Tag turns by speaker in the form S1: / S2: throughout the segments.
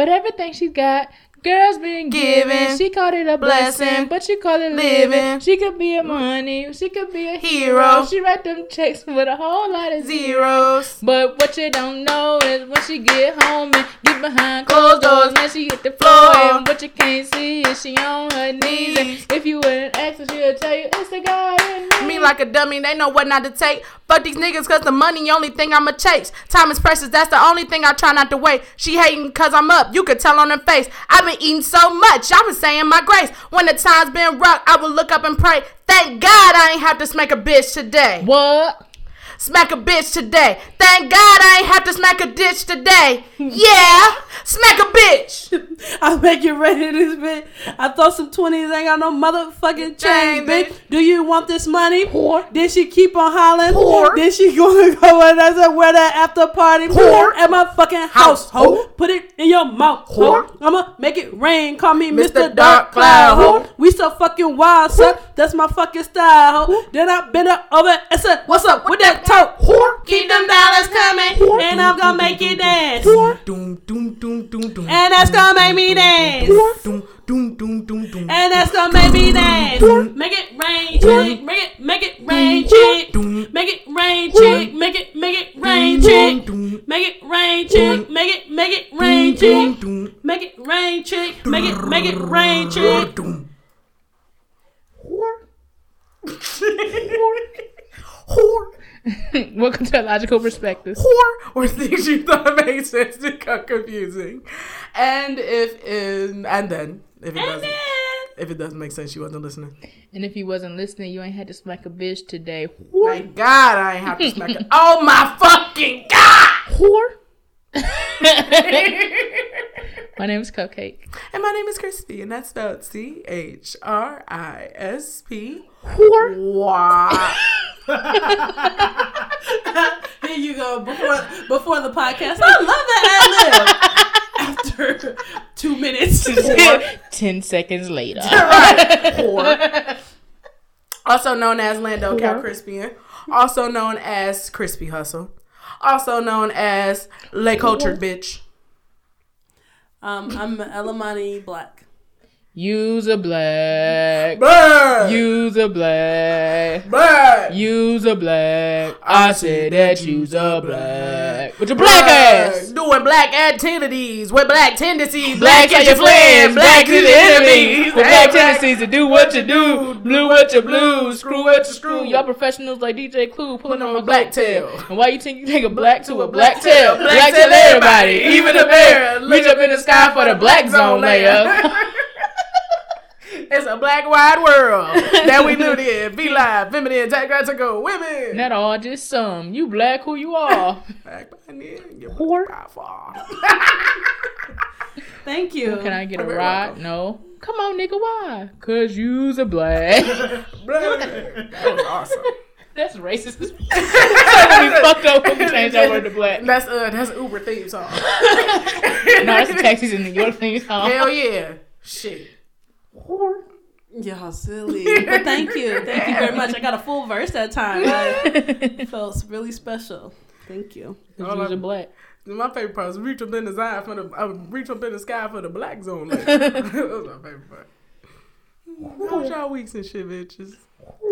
S1: But everything she's got, girls been giving.
S2: Giving.
S1: She called it a blessing,
S2: Blessing.
S1: but she called it living.
S2: Living.
S1: She could be a money, she could be a hero.
S2: Hero.
S1: She write them checks with a whole lot of zeros.
S2: Zeros.
S1: But what you don't know is when she get home and get behind
S2: Closed
S1: doors, man, she hit the floor.
S2: Floor.
S1: And what you can't see is she on her knees. If you wouldn't ask her, she'll tell you it's the guy in me.
S2: Me like a dummy, they know what not to take. Fuck these niggas cause the money only thing I'ma chase. Time is precious, that's the only thing I try not to wait. She hating cause I'm up, you could tell on her face. I've been eating so much, I've been saying my grace. When the time's been rough, I will look up and pray. Thank God I ain't have to smack a bitch today.
S1: what?
S2: Smack a bitch today. Thank God I ain't have to smack a ditch today. Yeah, smack a bitch.
S3: I make you ready this bitch. I throw some 20s, ain't got no motherfucking change, bitch. Do you want this money?
S1: Whore.
S3: Did she keep on hollering?
S2: Whore.
S3: Did she gonna go and I said where that after party?
S2: Whore.
S3: At my fucking house, ho.
S2: ho.
S3: Put it in your mouth,
S2: Whore.
S3: ho. I'ma make it rain. Call me Mr.
S2: Mr.
S3: Dark, Cloud, ho. We so fucking wild, son. That's my fucking style, ho. Then I bend her over and said, What's up with that toe? Whore. Keep them dollars coming, and I'm gonna make you dance.
S2: Doom, doom, doom, doom, doom.
S3: And that's gonna make me dance.
S2: Doom, doom, doom, doom, doom.
S3: And that's gonna make me dance. Make it rain, chick. Make it, make it rain, chick. Make it rain, chick. Make it, make it rain, chick. Make it rain, chick. Make it, make it rain, chick. Make it rain, chick. Make it, make it rain, chick.
S2: Whore. Whore.
S1: Welcome to Illogical Perspectives.
S2: whore or things you thought made sense become confusing. And if in and then if it
S3: And
S2: doesn't
S3: then,
S2: if it doesn't make sense, you wasn't listening.
S1: And if you wasn't listening, you ain't had to smack a bitch today.
S2: Thank God I ain't have to smack it. Oh my fucking God!
S1: Whore. My name is Cupcake.
S2: And my name is Chrispy, and that's spelled C H R I S P.
S1: Whore.
S2: Wow.
S3: here you go. Before before the podcast, I love that ad lib. After two minutes,
S1: Ten seconds later.
S2: right. Also known as Lando. Calrissian. Also known as Chrispy Hustle. Also known as Le Cultured Bitch.
S3: Um, I'm Ellamani Black.
S1: Use a black.
S2: Bruh.
S1: Use a black.
S2: Bruh.
S1: Use a black. I said that use a black. With your black ass.
S2: Doing black activities with black tendencies.
S1: Black
S2: Black is
S1: your
S2: friends.
S1: black
S2: Black
S1: to
S2: is
S1: the
S2: your
S1: enemies.
S2: enemies.
S1: With black
S2: black-
S1: tendencies to do what you do. Blue what you blue. Screw what you screw. Y'all professionals like DJ Clue pulling on my black tail. And why you think you take a black to a black tail? Black tail everybody. Even the bear. Reach up in the sky for the black zone layer.
S2: It's a black wide world that we live in. Be live, feminine, take got women.
S1: Not all, just some. You black who you are.
S2: Black by then, you
S1: Whore.
S2: by.
S3: Thank you.
S1: Can I get a
S2: You're very
S1: ride?
S2: welcome.
S1: No. Come on, nigga, why? Cause you's a black.
S2: Black. That was awesome.
S1: That's racist. so we fucked up when we changed our word to black.
S2: That's uh, that's Uber theme song.
S1: No, that's the taxis in New York thing.
S2: Hell yeah, shit.
S3: Y'all silly. But thank you. Thank you very much. I got a full verse that time. I felt really special. Thank you.
S1: Cause you's a black.
S2: My favorite part was reach up in the sky for the uh, reach up in the sky for the black zone. Like, that was my favorite part. How's y'all weeks and shit, bitches?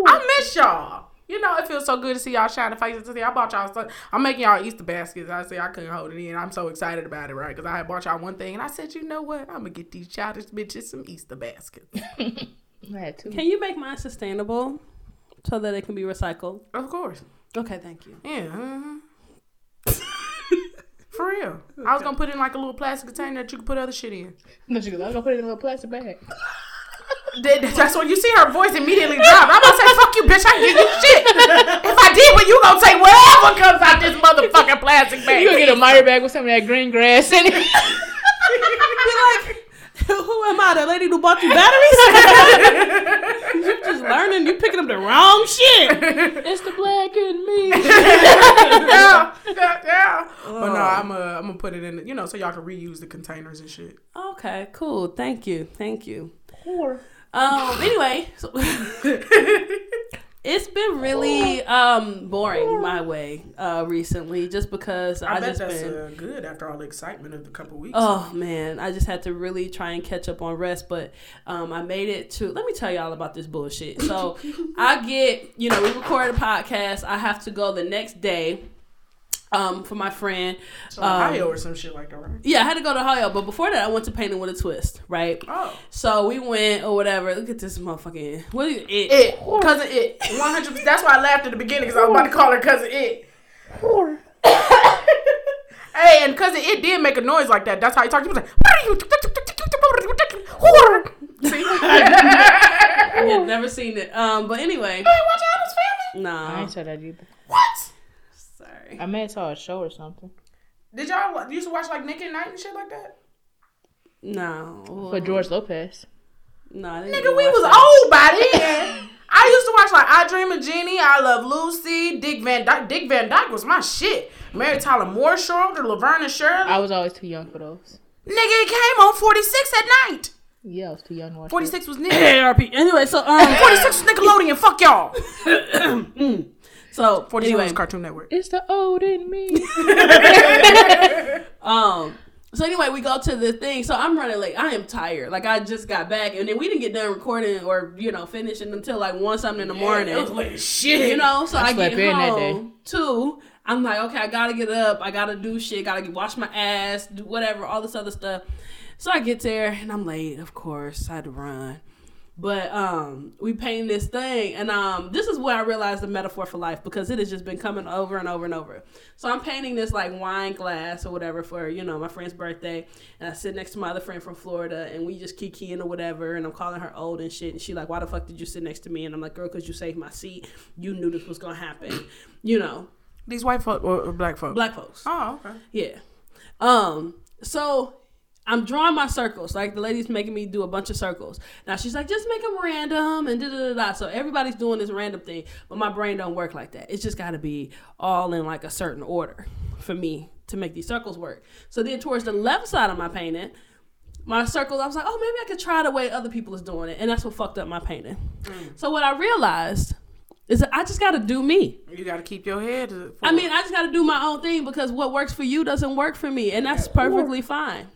S2: I miss y'all. You know, it feels so good to see y'all shining faces. To see, I bought y'all. Some, I'm making y'all Easter baskets. I say I couldn't hold it in. I'm so excited about it, right? Because I had bought y'all one thing, and I said, you know what? I'm gonna get these childish bitches some Easter baskets.
S1: I had two.
S3: Can you make mine sustainable so that it can be recycled?
S2: of course,
S3: Okay, thank you.
S2: yeah. uh-huh. For real. I was gonna put it in like a little plastic container that you could put other shit in.
S1: No, she goes, I'm gonna put it in a little plastic bag.
S2: That- That's when you see her voice immediately drop. I'm gonna say, "Fuck you, bitch! I give you shit." If I did, well, you gonna take whatever comes out this motherfucking plastic bag.
S1: You gonna get a Meijer bag with some of that green grass in it.
S3: Be like, who am I? The lady who bought you batteries? you just learning. You picking up the wrong shit.
S1: it's the black in me.
S2: yeah, yeah, yeah. But no, I'm uh, I'm gonna put it in, you know, so y'all can reuse the containers and shit.
S3: Okay, cool. Thank you. Thank you. Um. Anyway, so It's been really um boring my way uh recently just because I,
S2: I, bet
S3: just
S2: that's
S3: been
S2: uh, good after all the excitement of the couple weeks.
S3: Oh man, I just had to really try and catch up on rest, but um, I made it to. Let me tell y'all about this bullshit. So I get, you know, we record a podcast. I have to go the next day, um, for my friend.
S2: so
S3: um,
S2: Ohio or some shit like that, right?
S3: Yeah, I had to go to Ohio, but before that, I went to Painting with a Twist, right?
S2: Oh,
S3: So we went or whatever. Look at this motherfucking what is it?
S2: it cousin it one hundred. percent That's why I laughed at the beginning because I was about to call her cousin it. Hey, and cousin it did make a noise like that. That's how he talked. He was like, "What are you?" See?
S3: Yeah, never seen it. Um, but anyway,
S2: Hey, watch Addams family.
S1: I
S3: no,
S1: ain't saw that either.
S2: What?
S3: Sorry.
S1: I may have saw a show or something.
S2: Did y'all used to watch like Nick at Night and shit like that?
S3: No,
S1: For George Lopez.
S3: no, I didn't
S2: Nigga, we was
S3: that.
S2: old by then. I used to watch like I Dream of Jeannie, I Love Lucy, Dick Van Dyke. Dick Van Dyke was my shit. Mary Tyler Moore Show, the Laverne and Shirley.
S1: I was always too young for those.
S2: Nigga, it came on 46 at night.
S1: Yeah, I was too young to watch
S2: 46 was Nick.
S3: ARP. Anyway, so um,
S2: 46 was Nickelodeon. Fuck y'all.
S3: so
S2: 46
S3: anyway,
S2: was Cartoon Network.
S1: It's the old in me.
S3: Um. So anyway, we go to the thing. So I'm running late. I am tired. Like I just got back, and then we didn't get done recording or you know finishing until like one something in the morning.
S2: It was late as shit.
S3: you know, so I,
S1: slept
S3: get
S1: in that
S3: home too. I'm like, okay, I gotta get up. I gotta do shit. Gotta get, wash my ass, do whatever, all this other stuff. So I get there and I'm late. Of course, I had to run. But um, we paint this thing, and um, this is where I realized the metaphor for life because it has just been coming over and over and over. So I'm painting this like wine glass or whatever for you know my friend's birthday, and I sit next to my other friend from Florida, and we just keep kikiing or whatever, and I'm calling her old and shit, and she like, why the fuck did you sit next to me? And I'm like, girl, cause you saved my seat. You knew this was gonna happen, you know,
S2: These white folk or, black folk?
S3: black folks.
S2: Oh, okay.
S3: Yeah. Um, so I'm drawing my circles. Like the lady's making me do a bunch of circles. Now she's like, just make them random and da da da da. So everybody's doing this random thing, but my brain don't work like that. It's just got to be all in like a certain order for me to make these circles work. So then towards the left side of my painting, my circles, I was like, oh, maybe I could try the way other people is doing it, and that's what fucked up my painting. So what I realized is that I just got to do me.
S2: You got to keep your head. uh,
S3: I mean, I just got to do my own thing because what works for you doesn't work for me, and that's perfectly fine.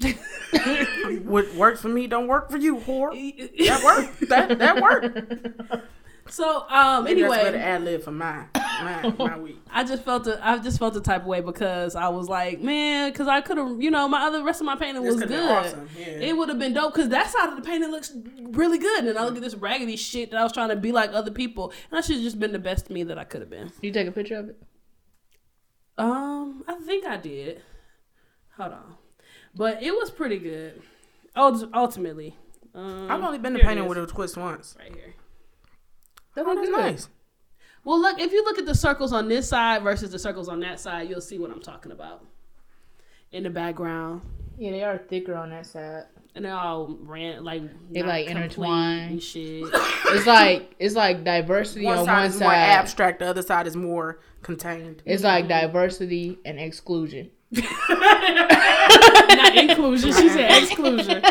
S2: what works for me don't work for you, whore. That worked. That that worked.
S3: So, um,
S2: Maybe that's better
S3: anyway,
S2: ad lib for my my my week.
S3: I just felt a, I just felt the type of way because I was like, man, because I could have, you know, my other rest of my painting
S2: This
S3: was good.
S2: awesome, yeah.
S3: It would have been dope because that side of the painting looks really good, and I look at this raggedy shit that I was trying to be like other people, and I should have just been the best me that I could have been.
S1: You take a picture of it?
S3: Um, I think I did. Hold on, but it was pretty good. Ultimately, um,
S2: I've only been to painting with a twist once.
S3: right here.
S1: That
S2: Oh,
S1: look
S2: that's nice.
S3: Well, look, if you look at the circles on this side versus the circles on that side, you'll see what I'm talking about. In the background,
S1: Yeah, they are thicker on that side.
S3: and they're all ran like
S1: They, like,
S3: complete
S1: intertwined.
S3: shit.
S1: It's like it's like diversity
S2: One
S1: on
S2: side
S1: one
S2: is more
S1: side.
S2: abstract. The other side is more contained.
S1: It's like diversity and exclusion.
S3: not inclusion. She said exclusion.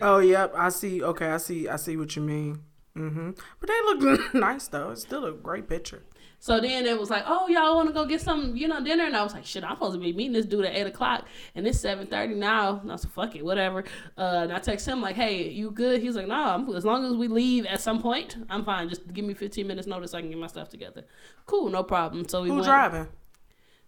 S2: Oh, yep. I see. Okay, I see. I see what you mean. hmm But they look nice though. It's still a great picture.
S3: So then it was like, oh, y'all want to go get some, you know, dinner? And I was like, shit, I'm supposed to be meeting this dude at eight o'clock, and it's seven thirty now. And I said, fuck it, whatever. Uh, and I text him like, hey, you good? He's like, no, I'm, as long as we leave at some point, I'm fine. Just give me 15 minutes notice, so I can get my stuff together. Cool, no problem. So we
S2: Who
S3: went.
S2: driving?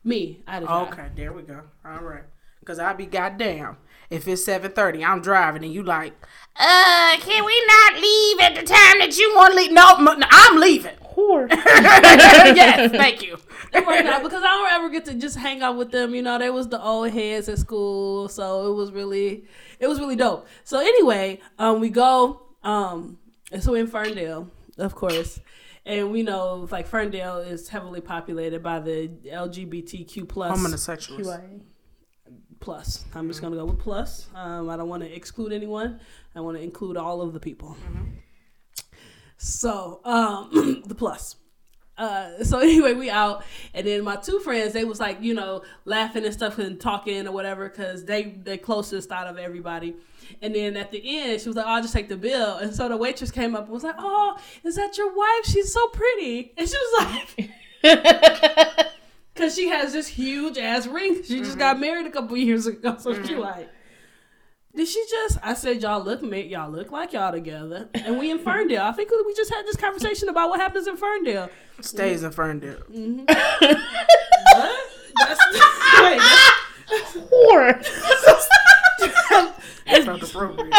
S3: Me, I had to drive.
S2: Okay, there we go. All right. Cause I be goddamn. If it's seven thirty, I'm driving, and you like, uh, can we not leave at the time that you want to leave? No, m- I'm leaving.
S1: Whore.
S2: yes, thank you.
S3: It worked out because I don't ever get to just hang out with them. You know, they was the old heads at school, so it was really, it was really dope. So anyway, um, we go, um, and so in Ferndale, of course, and we know like Ferndale is heavily populated by the LGBTQ plus
S2: Homosexuals.
S3: Plus. I'm just gonna go with plus. Um, I don't want to exclude anyone. I want to include all of the people. So um, the plus. uh, so anyway, we out, and then my two friends, they was like, you know, laughing and stuff and talking or whatever, cause they they closest out of everybody. And then at the end, she was like, oh, "I'll just take the bill." And so the waitress came up and was like, "Oh, is that your wife? She's so pretty." And she was like, "Cause she has this huge ass ring. She just mm-hmm. got married a couple years ago." So she mm-hmm. like. Did she just? I said y'all look ma- y'all look like y'all together, and we in Ferndale. I think we just had this conversation about what happens in Ferndale.
S2: Stays in Ferndale. Mm-hmm.
S3: What? That's, wait, that's,
S1: Whore.
S2: That's not appropriate.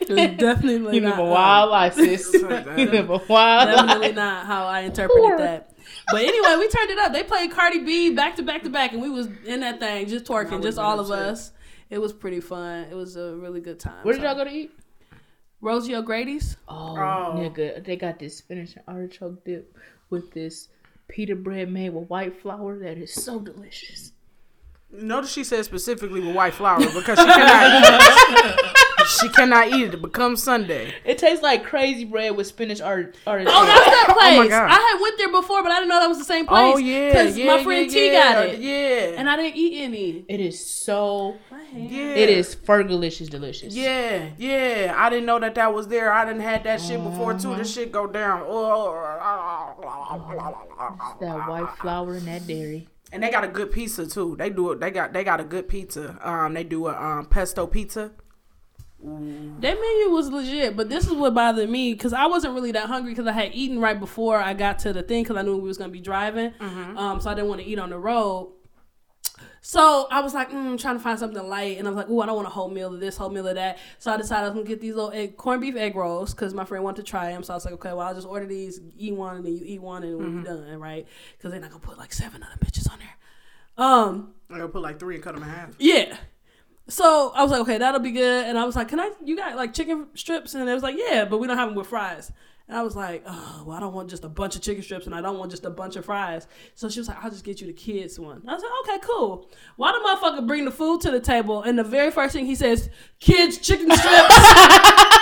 S3: it's definitely
S1: You
S3: not,
S1: live a wild life, sis. you live a wild
S3: definitely
S1: life.
S3: not how I interpreted
S1: Whore.
S3: that. But anyway, we turned it up. They played Cardi B back to back to back, and we was in that thing just twerking, just all of
S2: upset.
S3: us. It was pretty fun. It was a really good time.
S1: Where did
S3: So-
S1: y'all go to eat?
S3: Rosie O'Grady's.
S1: Oh,
S2: Oh.
S1: nigga, they got this spinach and artichoke dip with this pita bread made with white flour that is so delicious.
S2: Notice she said specifically with white flour because she cannot eat it. She cannot eat it. It becomes Sunday.
S1: It tastes like crazy bread with spinach art artichoke.
S3: Oh, that's that place.
S2: Oh my God.
S3: I had went there before, but I didn't know that was the same place.
S2: Oh yeah,
S3: because
S2: yeah,
S3: my friend
S2: yeah,
S3: T
S2: yeah,
S3: got it,
S2: Yeah,
S3: and I didn't eat any.
S1: it is so.
S2: yeah,
S1: It is fergalicious delicious.
S2: Yeah, yeah. I didn't know that that was there. I didn't had that shit before too.
S3: Uh-huh.
S2: This shit go down.
S1: That white flour and that dairy.
S2: And they got a good pizza too. They do it. They got they got a good pizza. Um, they do a um pesto pizza.
S3: That menu was legit, but this is what bothered me because I wasn't really that hungry because I had eaten right before I got to the thing because I knew we was gonna be driving, um, so I didn't want to eat on the road. So I was like, mm, trying to find something light, and I was like, oh, I don't want a whole meal of this, whole meal of that. So I decided I was gonna get these little egg, corned beef egg rolls because my friend wanted to try them. So I was like, okay, well I'll just order these, eat one, and then you eat one, and we're done, right? Because they're not gonna put like seven other bitches on there. Um,
S2: I gonna put like three and cut them in half.
S3: yeah. So I was like, okay, that'll be good. And I was like, can I? You got like chicken strips? And it was like, yeah, but we don't have them with fries. And I was like, oh, well, I don't want just a bunch of chicken strips, and I don't want just a bunch of fries. So she was like, I'll just get you the kids one. I was like, okay, cool. Why the motherfucker bring the food to the table, and the very first thing he says, kids chicken strips.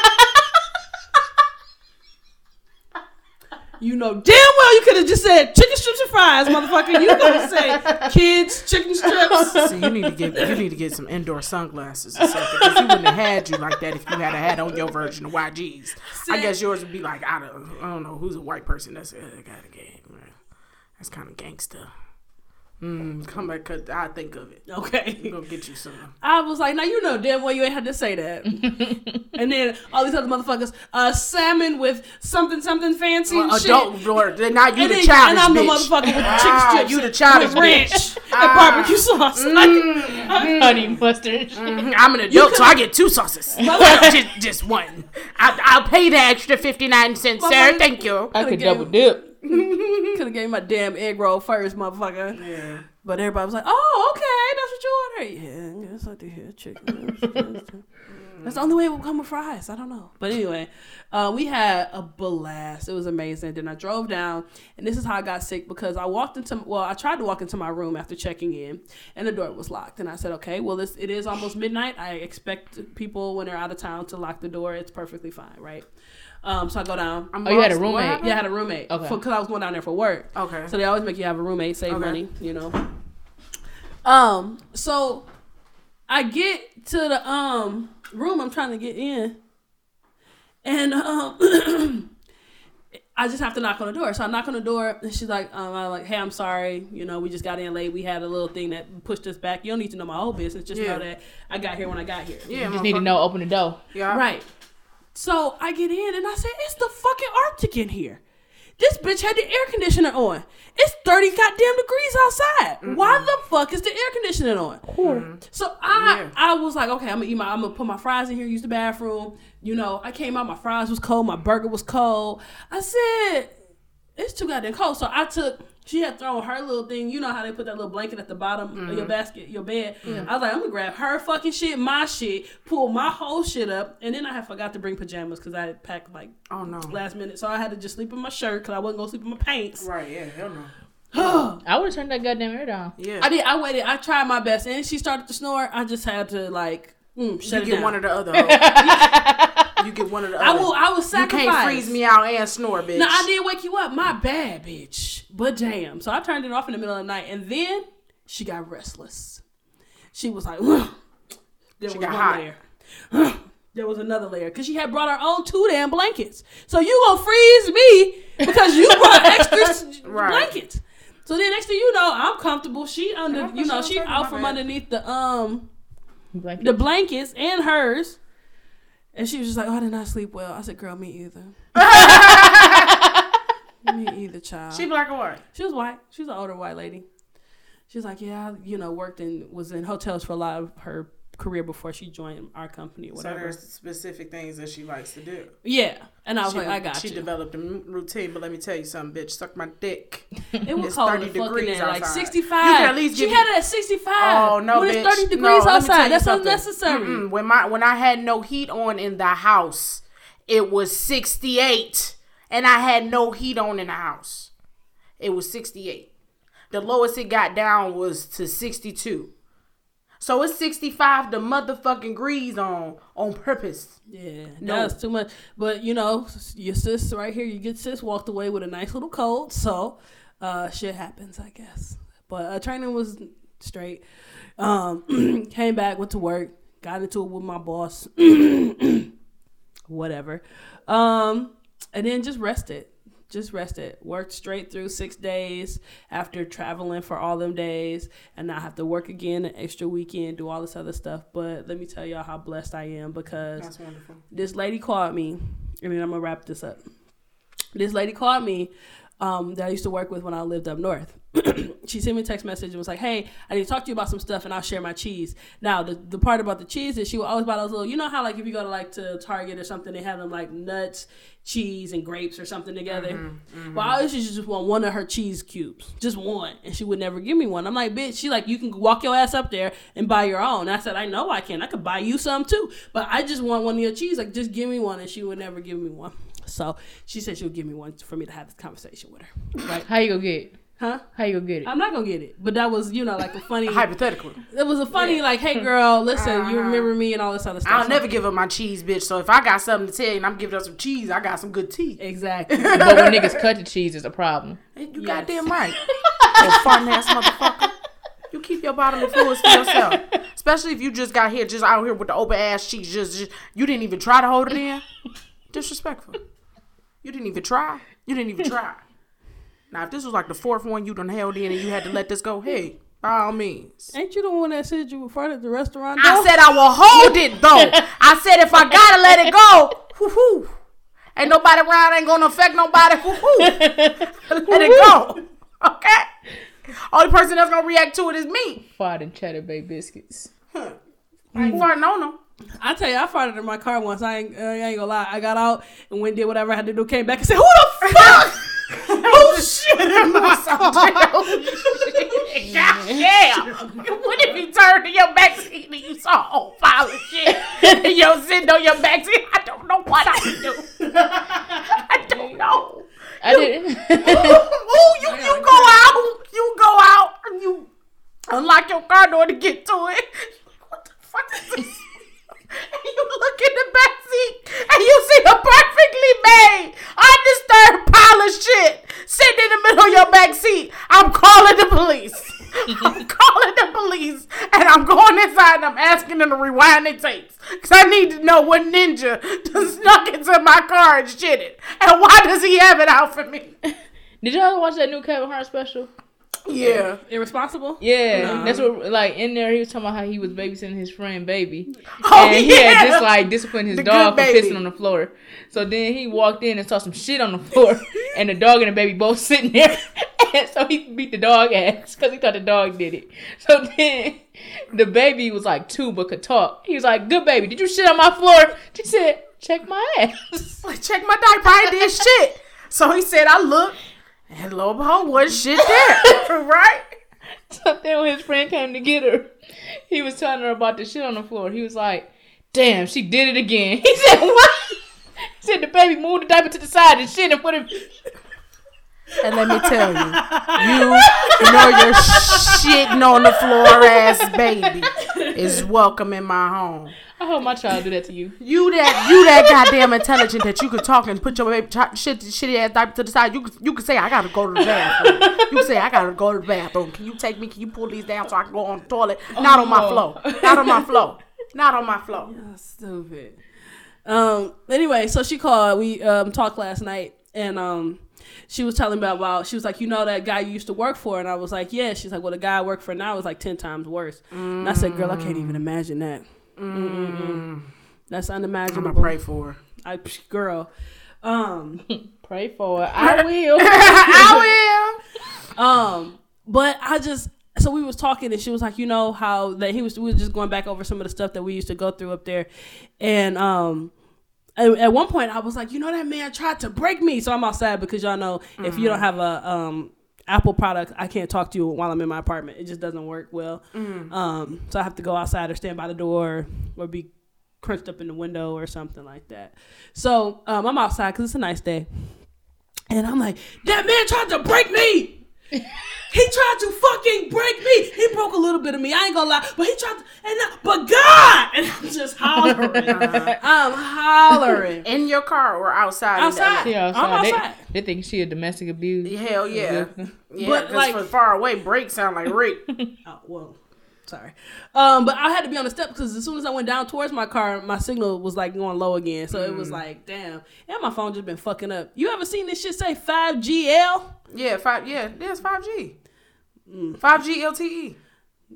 S3: You know damn well you could have just said chicken strips and fries, motherfucker. You gonna say kids chicken strips?
S2: See, you need to get you need to get some indoor sunglasses or something because he wouldn't have had you like that if you had had on your version of YGs. I guess yours would be like I don't I don't know who's a white person that's uh, got a game. That's kind of gangster. Mm, come back, cause I think of it.
S3: Okay.
S2: I'm gonna get you some.
S3: I was like, now you know damn well you ain't had to say that. and then all these other motherfuckers, uh, salmon with something something fancy and shit.
S2: Adult Lord, now you
S3: and,
S2: the
S3: then,
S2: childish
S3: and I'm the
S2: bitch.
S3: motherfucker with the chicken
S2: Ah,
S3: strips.
S2: you the
S3: and-
S2: childish
S3: with ranch
S2: bitch.
S3: and
S2: Ah.
S3: barbecue sauce.
S1: Honey mustard.
S2: Mhm, I'm an adult, so I get two sauces. just, just one. I, I'll pay the extra 59 cents, sir. Thank you.
S1: I could double
S3: him-
S1: dip.
S3: Could have gave me my damn egg roll first, motherfucker.
S2: Yeah.
S3: But everybody was like, "Oh, okay, that's what you ordered." Yeah, I guess I did hear chicken. That's the only way it will come with fries. I don't know, but anyway, uh, we had a blast. It was amazing. Then I drove down, and this is how I got sick because I walked into well, I tried to walk into my room after checking in, and the door was locked. And I said, "Okay, well, this it is almost midnight. I expect people when they're out of town to lock the door. It's perfectly fine, right?" Um, so I go down.
S2: I'm
S1: Oh, you had a roommate?
S2: happened?
S3: Yeah, I had a roommate.
S1: Okay.
S3: Because I was going down there for work.
S2: Okay.
S3: So they always make you have a roommate, save
S2: Okay.
S3: money, you know. Um, so I get to the um room I'm trying to get in, and um I just have to knock on the door. So I knock on the door, and she's like, um, I'm like, hey, I'm sorry, you know, we just got in late. We had a little thing that pushed us back. You don't need to know my whole business. Just
S2: Yeah.
S3: know that I got here when I got here.
S2: Yeah,
S1: You just need to know. Open the door.
S2: Yeah.
S3: Right. So I get in and I said, it's the fucking Arctic in here. This bitch had the air conditioner on. It's 30 goddamn degrees outside. Why the fuck is the air conditioner on? Mm-hmm. So I
S2: Yeah.
S3: I was like, okay, I'm gonna eat my I'm gonna put my fries in here, use the bathroom. You know, I came out, my fries was cold, my burger was cold. I said, it's too goddamn cold. So I took she had thrown her little thing. You know how they put that little blanket at the bottom of your basket, your bed. I was like, I'm gonna grab her fucking shit, my shit, pull my whole shit up, and then I had forgot to bring pajamas because I had packed like
S2: Oh no.
S3: last minute, so I had to just sleep in my shirt because I wasn't gonna sleep in my pants.
S2: Right. Yeah. Hell no.
S1: I would have turned that goddamn air down.
S2: Yeah.
S3: I did. I waited. I tried my best, and she started to snore. I just had to like mm, shut
S2: you
S3: it
S2: get
S3: down.
S2: one or the other. hoe. you get one or the other.
S3: I will. I will sacrifice.
S2: You can't freeze me out and snore, bitch.
S3: No, I did wake you up. My bad, bitch. But damn. So I turned it off in the middle of the night and then she got restless. She was like, there
S2: She
S3: was
S2: got
S3: one
S2: hot.
S3: layer. there was another layer because she had brought her own two damn blankets. So you gonna freeze me because you brought extra
S2: Right.
S3: blankets. So then next thing you know, I'm comfortable. She under, you know,
S2: she
S3: she out from underneath the um
S1: Blanket.
S3: the blankets and hers. And she was just like, "Oh, I did not sleep well." I said, "Girl, me either." me either, child.
S2: She black or white?
S3: She was white. She was an older white lady. She was like, yeah, I, you know, worked in was in hotels for a lot of her career before she joined our company or
S2: So
S3: whatever.
S2: there's specific things that she likes to do.
S3: yeah, and I was
S2: she,
S3: like, I got
S2: she
S3: you.
S2: developed a routine, but let me tell you something, bitch. Suck my dick.
S3: it was cold
S2: 30 degrees
S3: like
S2: outside. at least
S3: she had it at sixty five.
S2: Oh no,
S3: when
S2: bitch.
S3: it's thirty degrees
S2: let me tell
S3: outside, that's
S2: something.
S3: unnecessary.
S2: Mm-mm. When my when I had no heat on in the house, it was 68, and I had no heat on in the house. It was 68. The lowest it got down was to 62. So it's 65 the motherfucking grease on on purpose.
S3: Yeah,
S2: No.
S3: that's too much. But you know, your sis right here, you get sis walked away with a nice little cold, so uh, shit happens, I guess. But uh, training was straight. Um, came back, went to work, got into it with my boss, whatever, um, and then just rested. Just rested. Worked straight through six days after traveling for all them days, and now I have to work again an extra weekend, do all this other stuff. But let me tell y'all how blessed I am because this lady called me, and then I'm gonna wrap this up. This lady called me um, that I used to work with when I lived up north. she sent me a text message and was like, "Hey, I need to talk to you about some stuff, and I'll share my cheese." Now, the, the part about the cheese is she would always buy those little, you know how like if you go to like to Target or something, they have them like nuts, cheese, and grapes or something together. Mm-hmm, mm-hmm. Well, I always used to just want one of her cheese cubes, just one, and she would never give me one. I'm like, bitch, she like you can walk your ass up there and buy your own. I said, I know I can. I could buy you some too, but I just want one of your cheese. Like, just give me one, and she would never give me one. So she said she would give me one for me to have this conversation with her. Right?
S1: How you gonna get it?
S3: Huh?
S1: How you gonna get it?
S3: I'm not gonna get it, but that was you know like a funny.
S2: hypothetical.
S3: It was a funny like, hey girl, listen, you ah. remember me and all this other stuff.
S2: I'll
S3: So-
S2: never give up my cheese, bitch. So if I got something to tell you and I'm giving up some cheese, I got some good tea.
S3: exactly.
S1: but when niggas cut the cheese, is a problem.
S2: You
S3: Yes.
S2: goddamn right. you fun ass motherfucker. You keep your bottle of fluids to yourself. Especially if you just got here, just out here with the open ass cheeks. Just, just you didn't even try to hold it in. Disrespectful. You didn't even try. You didn't even try. Now, if this was like the fourth one you done held in and you had to let this go, hey, by all means.
S3: Ain't you the one that said you were front at the restaurant?
S2: I said I will hold it though. I said if I gotta let it go, whoo hoo. Ain't nobody around, ain't gonna affect nobody. Whoo hoo. Let it go. Okay? Only person that's gonna react to it is me.
S1: Fart and cheddar bay biscuits. Huh.
S2: I ain't farting on them.
S3: I tell you, I farted in my car once. I ain't, I ain't gonna lie. I got out and went and did whatever I had to do. Came back and said, "Who the fuck?
S2: Oh shit in my oh, God damn. What if you turned to your back seat and you saw a whole pile of shit and you're sitting on your back seat? I don't know what I would do. I don't know.
S1: I didn't.
S2: Ooh, you, you go out. You go out and you unlock your car door to get to it. What the fuck is this? And you look in the back seat and you see a perfectly made, undisturbed pile of shit sitting in the middle of your back seat. I'm calling the police. I'm calling the police and I'm going inside and I'm asking them to rewind their tapes. Because I need to know what ninja done snuck into my car and shit it. And why does he have it out for me?
S1: Did y'all watch that new Kevin Hart special?
S2: Yeah.
S3: Irresponsible?
S1: Yeah,
S3: Nah.
S1: that's what. Like in there, he was talking about how he was babysitting his friend baby,
S2: Oh,
S1: and he had just like disciplined his
S2: The
S1: dog for
S2: baby.
S1: pissing on the floor. So then he walked in and saw some shit on the floor, and the dog and the baby both sitting there. And so he beat the dog ass because he thought the dog did it. So then the baby was like two but could talk. He was like, "Good baby, did you shit on my floor?" She said, "Check my ass."
S2: Like, check my diaper. I did shit. So he said, I looked, and lo and behold, was shit there. right?
S1: So then when his friend came to get her, he was telling her about the shit on the floor. He was like, damn, she did it again. He said, what? He said the baby moved the diaper to the side and shit and put it.
S2: And let me tell you, you know your shitting on the floor ass baby is welcome in my home.
S1: I hope my child do that to you.
S2: You that you that goddamn intelligent that you could talk and put your baby ch- shit shitty ass diaper to the side. You could you could say I gotta go to the bathroom. you can say I gotta go to the bathroom. Can you take me? Can you pull these down so I can go on the toilet? Not on my
S1: Oh.
S2: floor. Not on my floor. Not on my floor.
S3: Stupid. Um. Anyway, so she called. We um talked last night, and um, she was telling me about. She was like, you know that guy you used to work for, and I was like, yeah. She's like, well, the guy I work for now is like ten times worse. And I said, girl, I can't even imagine that. Mm-mm-mm. That's
S2: I'm
S3: unimaginable.
S2: gonna pray for her.
S3: I, psh, girl. Um.
S1: Pray for it. I will.
S2: I will.
S3: Um, but I just so we was talking and she was like, you know how that he was we was just going back over some of the stuff that we used to go through up there, and um. At at one point, I was like, you know, that man tried to break me. So I'm outside because y'all know if you don't have a um, Apple product, I can't talk to you while I'm in my apartment. It just doesn't work well. Um, so I have to go outside or stand by the door or be crunched up in the window or something like that. So um, I'm outside because it's a nice day. And I'm like, that man tried to break me. He tried to fucking break me. He broke a little bit of me. I ain't gonna lie, but he tried to. And I, but God, and I'm just hollering. I'm hollering.
S2: In your car or outside? in the-
S3: Outside.
S1: Yeah,
S3: I'm
S1: outside. They,
S3: outside.
S1: they think she a domestic abuse.
S2: Hell yeah. Yeah,
S3: But,
S2: but
S3: like-
S2: like far away, break sound like rape.
S3: Oh, well, Sorry. Um, but I had to be on the step because as soon as I went down towards my car, my signal was like going low again. So mm. it was mm. like, damn. And my phone just been fucking up. You ever seen this shit say 5GL?
S2: Yeah, five. Yeah, there's 5G. Mm. 5G LTE.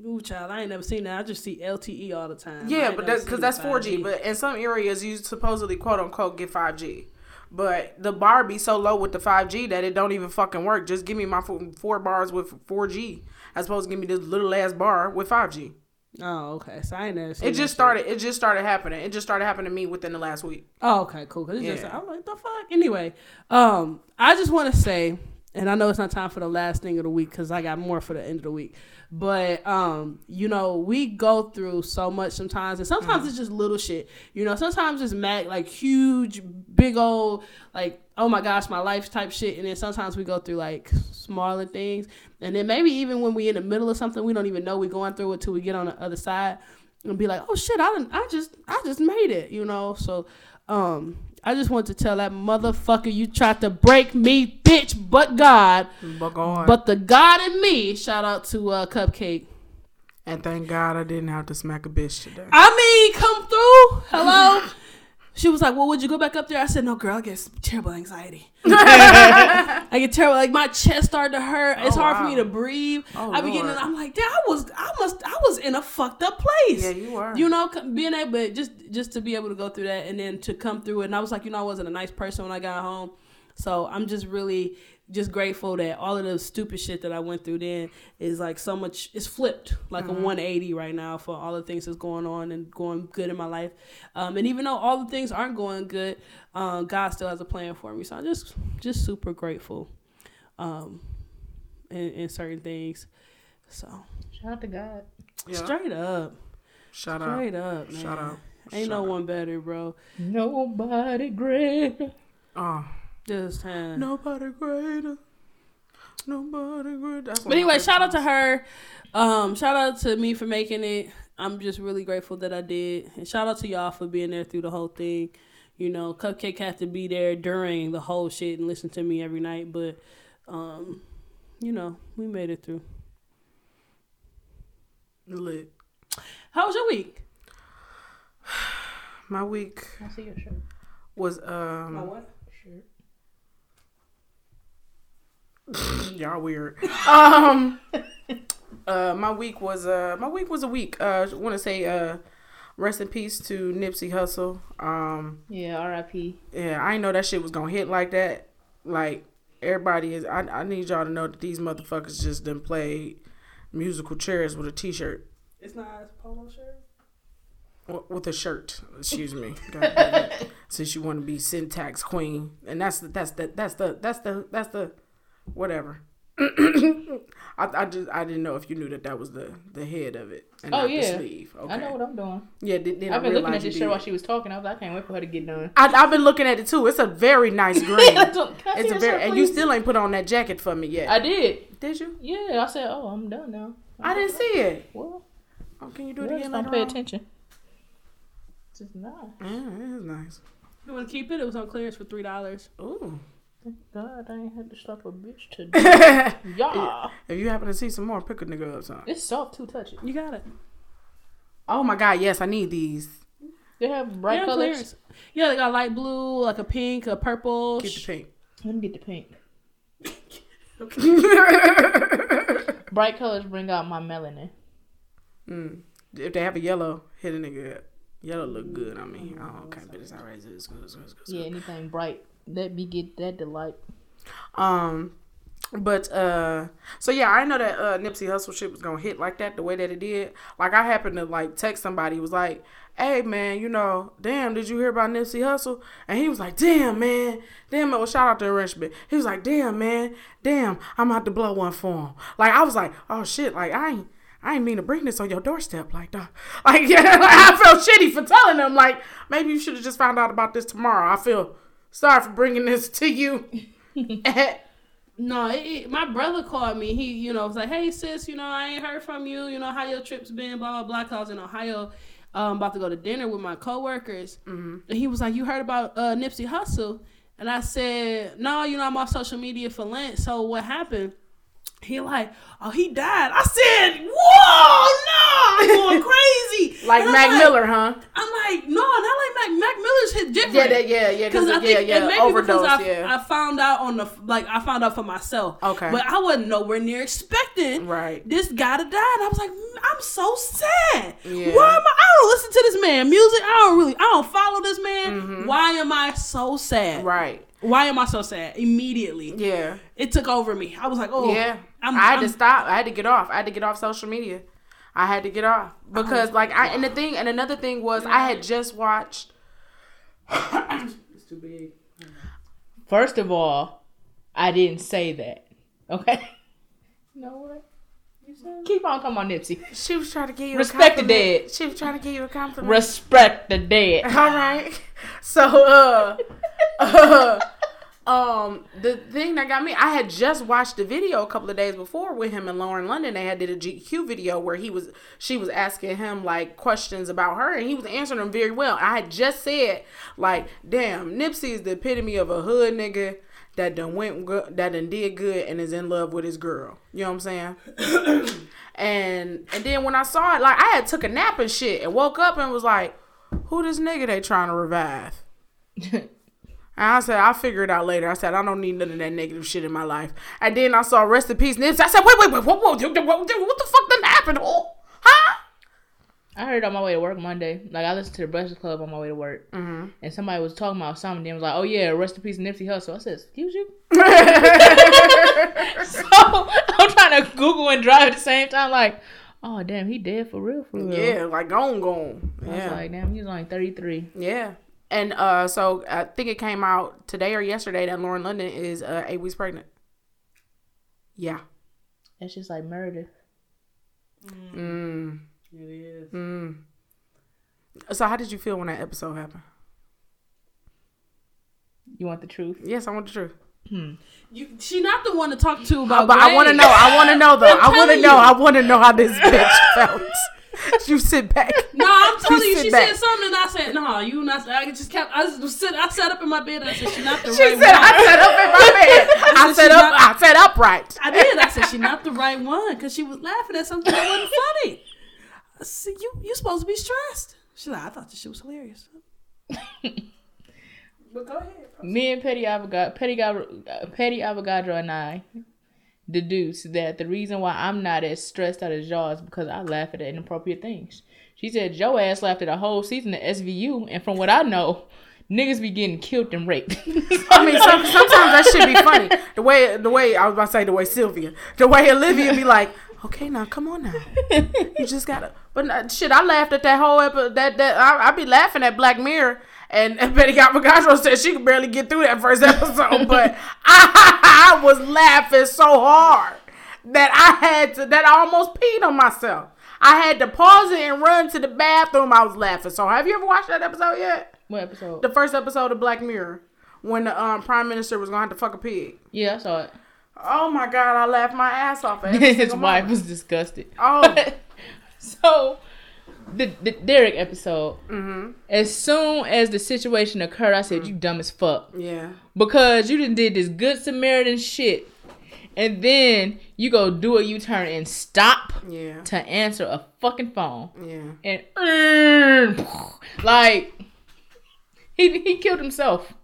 S3: Ooh, child, I ain't never seen that. I just see LTE all the time.
S2: Yeah, but that's because that's 4G.
S3: 5G.
S2: But in some areas, you supposedly quote unquote get 5G. But the bar be so low with the 5G that it don't even fucking work. Just give me my four bars with 4G. I supposed to give me this little ass bar with 5G.
S3: Oh, okay. So I never.
S2: It just started. Shit. It just started happening. It just started happening to me within the last week.
S3: Oh, okay, cool. Cause yeah. just, I'm like the fuck. Anyway, um, I just want to say, and I know it's not time for the last thing of the week because I got more for the end of the week. But um, you know, we go through so much sometimes, and sometimes it's just little shit. You know, sometimes it's mad like huge, big old like oh my gosh, my life type shit, and then sometimes we go through like smaller things, and then maybe even when we in the middle of something, we don't even know we're going through it till we get on the other side and be like, oh shit, I I just, I just made it, you know. So, um, I just want to tell that motherfucker you tried to break me, bitch, but God,
S2: But go on.
S3: but the God in me. Shout out to uh, Cupcake.
S2: and thank God I didn't have to smack a bitch today.
S3: I mean, come through. Hello. She was like, "Well, would you go back up there?" I said, "No, girl. I get terrible anxiety. I get terrible. Like my chest started to hurt. It's
S2: Oh,
S3: hard for me to breathe.
S2: Oh,
S3: I be getting. I'm like, damn. I was. I must. I was in a fucked up place.
S2: Yeah, you were.
S3: You know, being able, just just to be able to go through that and then to come through it. And I was like, you know, I wasn't a nice person when I got home. So I'm just really just grateful that all of the stupid shit that I went through then is like so much. It's flipped like a 180 right now for all the things that's going on and going good in my life. Um, and even though all the things aren't going good, um, God still has a plan for me. So I'm just just super grateful. Um, in, in certain things. So
S1: Shout out to God.
S2: Yeah.
S3: straight up,
S2: Shout out.
S3: straight up, man.
S2: Shout out.
S3: Ain't
S2: Shout
S3: no
S2: out.
S3: one better, bro.
S1: Nobody great.
S2: Oh.
S3: This time.
S2: Nobody greater. Nobody greater.
S3: But anyway, shout out to her. Um, shout out to me for making it. I'm just really grateful that I did. And shout out to y'all for being there through the whole thing. You know, Cupcake had to be there during the whole shit and listen to me every night. But, um, you know, we made it through.
S2: Lit.
S3: How was your week?
S2: My week
S1: I see your shirt.
S2: was um My
S3: what?
S1: Shirt.
S2: Y'all weird. um uh my week was uh my week was a week. Uh I want to say uh rest in peace to Nipsey Hussle. Um
S1: Yeah, R.I.P.
S2: yeah, I didn't know that shit was going to hit like that. Like everybody is I I need y'all to know that these motherfuckers just done played musical chairs with a t-shirt.
S3: It's not a polo shirt.
S2: With a shirt. Excuse me. God damn it. Since you want to be syntax queen, and that's the, that's the that's the that's the that's the whatever. I, I just I didn't know if you knew that that was the the head of it and
S1: Oh,
S2: not
S1: yeah.
S2: the sleeve. Okay.
S1: I know what I'm doing.
S2: Yeah, then, then
S1: I've
S2: I
S1: been looking at this
S2: you
S1: shirt while she was talking. I was like, I can't wait for her to get done.
S2: I, I've been looking at it too. It's a very nice green.
S1: Can I see
S2: it's a very
S1: shirt,
S2: and you still ain't put on that jacket for me yet.
S1: I did.
S2: did you?
S1: Yeah, I said, oh, I'm done now.
S2: I didn't see it.
S1: Well,
S2: Oh, can you do it again?
S1: just don't pay
S2: on?
S1: attention. Just not.
S2: Yeah, it is nice.
S3: You want to keep it? It was on clearance for three dollars.
S2: Ooh.
S1: Thank God I ain't had to slap a bitch today. yeah.
S2: If you happen to see some more, pick a nigga up some.
S1: It's soft too. Touch it.
S3: You got it.
S2: Oh my god, yes, I need these.
S1: They have bright
S3: yeah,
S1: colors.
S3: clearance. Yeah, they got light blue, like a pink, a purple.
S2: Get the pink.
S1: Let me get the pink. Bright colors bring out my melanin.
S2: Mm. If they have a yellow, hit a nigga up. Yellow look good on me. Oh, okay, but it's alright. It's good. It's good. It's good. It's good.
S1: Yeah, anything bright. Let me get that delight.
S2: Um, but uh, so yeah, I know that uh Nipsey Hussle shit was gonna hit like that the way that it did. Like I happened to like text somebody was like, "Hey man, you know, damn, did you hear about Nipsey Hussle?" And he was like, "Damn man, damn." it." Well, shout out to Enrichment. He was like, "Damn man, damn, I'm about to blow one for him." Like I was like, "Oh shit!" Like I ain't. I ain't mean to bring this on your doorstep like that. Like, yeah, like I felt shitty for telling them. Like, maybe you should have just found out about this tomorrow. I feel sorry for bringing this to you.
S3: No, it, my brother called me. He, you know, was like, "Hey sis, you know, I ain't heard from you. You know how your trip's been, blah blah blah." 'Cause I was in Ohio, um, about to go to dinner with my coworkers, and he was like, "You heard about uh, Nipsey Hussle?" And I said, "No, you know, I'm off social media for Lent. So what happened?" He like, "Oh, he died." I said, "Whoa, no, I'm going crazy."
S2: like Mac Miller, huh?
S3: I'm like, no, not like Mac. Mac Miller's hit different.
S2: Yeah, that, yeah, yeah,
S3: Because I think,
S2: yeah,
S3: and maybe
S2: overdose,
S3: because I,
S2: yeah,
S3: I found out on the like I found out for myself.
S2: Okay.
S3: but I wasn't nowhere near expecting
S2: right.
S3: this guy to die, and I was like, "Mm, I'm so sad.
S2: Yeah.
S3: Why am I? I don't listen to this man music. I don't really. I don't follow this man. Why am I so sad?
S2: Mm-hmm. Right.
S3: Why am I so sad? Immediately,
S2: Yeah.
S3: it took over me. I was like, oh
S2: yeah.
S3: I'm,
S2: I had
S3: I'm-
S2: to stop. I had to get off. I had to get off social media. I had to get off because, like, I and the thing and another thing was I had just watched. it's too big.
S1: First of all, I didn't say that. Okay. You know what? Keep on talking about Nipsey.
S2: She was trying to give you
S1: Respect
S2: a
S1: the dead.
S2: She was trying to give you a compliment.
S1: Respect the dead.
S2: All right. So, uh, uh, um, the thing that got me, I had just watched the video a couple of days before with him and Lauren London. They had did a GQ video where he was, she was asking him like questions about her, and he was answering them very well. I had just said like, damn, Nipsey is the epitome of a hood nigga that done went good, that done did good and is in love with his girl. You know what I'm saying? and and then when I saw it, like I had took a nap and shit, and woke up and was like, who this nigga they trying to revive? And I said, I'll figure it out later. I said, I don't need none of that negative shit in my life. And then I saw Rest in Peace Nipsey. I said, wait, wait, wait, whoa, whoa, what, what, what the fuck done happened? Oh, huh?
S1: I heard it on my way to work Monday. Like I listened to the Breakfast Club on my way to work,
S2: Mm-hmm.
S1: and somebody was talking about something. Then was like, "Oh yeah, rest in peace, Nipsey Hussle." I said, "Excuse you." so I'm trying to Google and drive at the same time. Like, oh damn, he dead for real, for real.
S2: Yeah, like gone, gone.
S1: I was
S2: Yeah.
S1: like, damn, he was only 33.
S2: yeah. And uh, so I think it came out today or yesterday that Lauren London is uh, eight weeks pregnant. Yeah.
S1: That's just like murder.
S2: Mm.
S3: It is.
S2: Mm. So how did you feel when that episode happened?
S1: You want the truth?
S2: Yes, I want the truth.
S3: You, she not the one to talk to about.
S2: but I want to know. I want to know though.
S3: I'm
S2: I want to know.
S3: you.
S2: I want to know how this bitch felt. you sit back.
S3: No, I'm telling you, she
S2: back.
S3: said something, and I said, "No, you not." I just kept. I just sit. I sat up in my bed, and I said, "She not the
S2: She
S3: right She
S2: said,
S3: one."
S2: "I sat up in my bed. I
S3: said
S2: sat up.
S3: not-
S2: I sat upright."
S3: I did. I said, "She not the right one," because she was laughing at something that wasn't funny. I said, "You you supposed to be stressed." She's like, "I thought this shit was hilarious." but go ahead.
S1: Me and Petty Avogadro, Petty, Gav- uh, Petty Avogadro and I deduce that the reason why I'm not as stressed out as y'all is because I laugh at inappropriate things. She said Joe ass laughed at a whole season of SVU, and from what I know, niggas be getting killed and raped.
S2: I mean, some, sometimes that should be funny. The way, the way I was about to say, the way Sylvia, the way Olivia be like, "Okay, now come on now, you just gotta." But uh, shit, I laughed at that whole episode. That that I, I be laughing at Black Mirror And, and Betty Capocastro said she could barely get through that first episode, but I, I was laughing so hard that I had to that I almost peed on myself. I had to pause it and run to the bathroom. I was laughing. So have you ever watched that episode yet?
S1: What episode?
S2: The first episode of Black Mirror when the um, prime minister was gonna have to fuck a pig.
S1: yeah, I saw it.
S2: Oh my god, I laughed my ass off. At
S1: His wife
S2: moment.
S1: was disgusted.
S2: Oh,
S1: So, the, the Derek episode.
S2: mm-hmm.
S1: As soon as the situation occurred, I said, "You dumb as fuck,"
S2: yeah.
S1: because you didn't did this good Samaritan shit, and then you go do a U turn and stop
S2: Yeah.
S1: to answer a fucking phone,
S2: Yeah.
S1: and mm, like he he killed himself.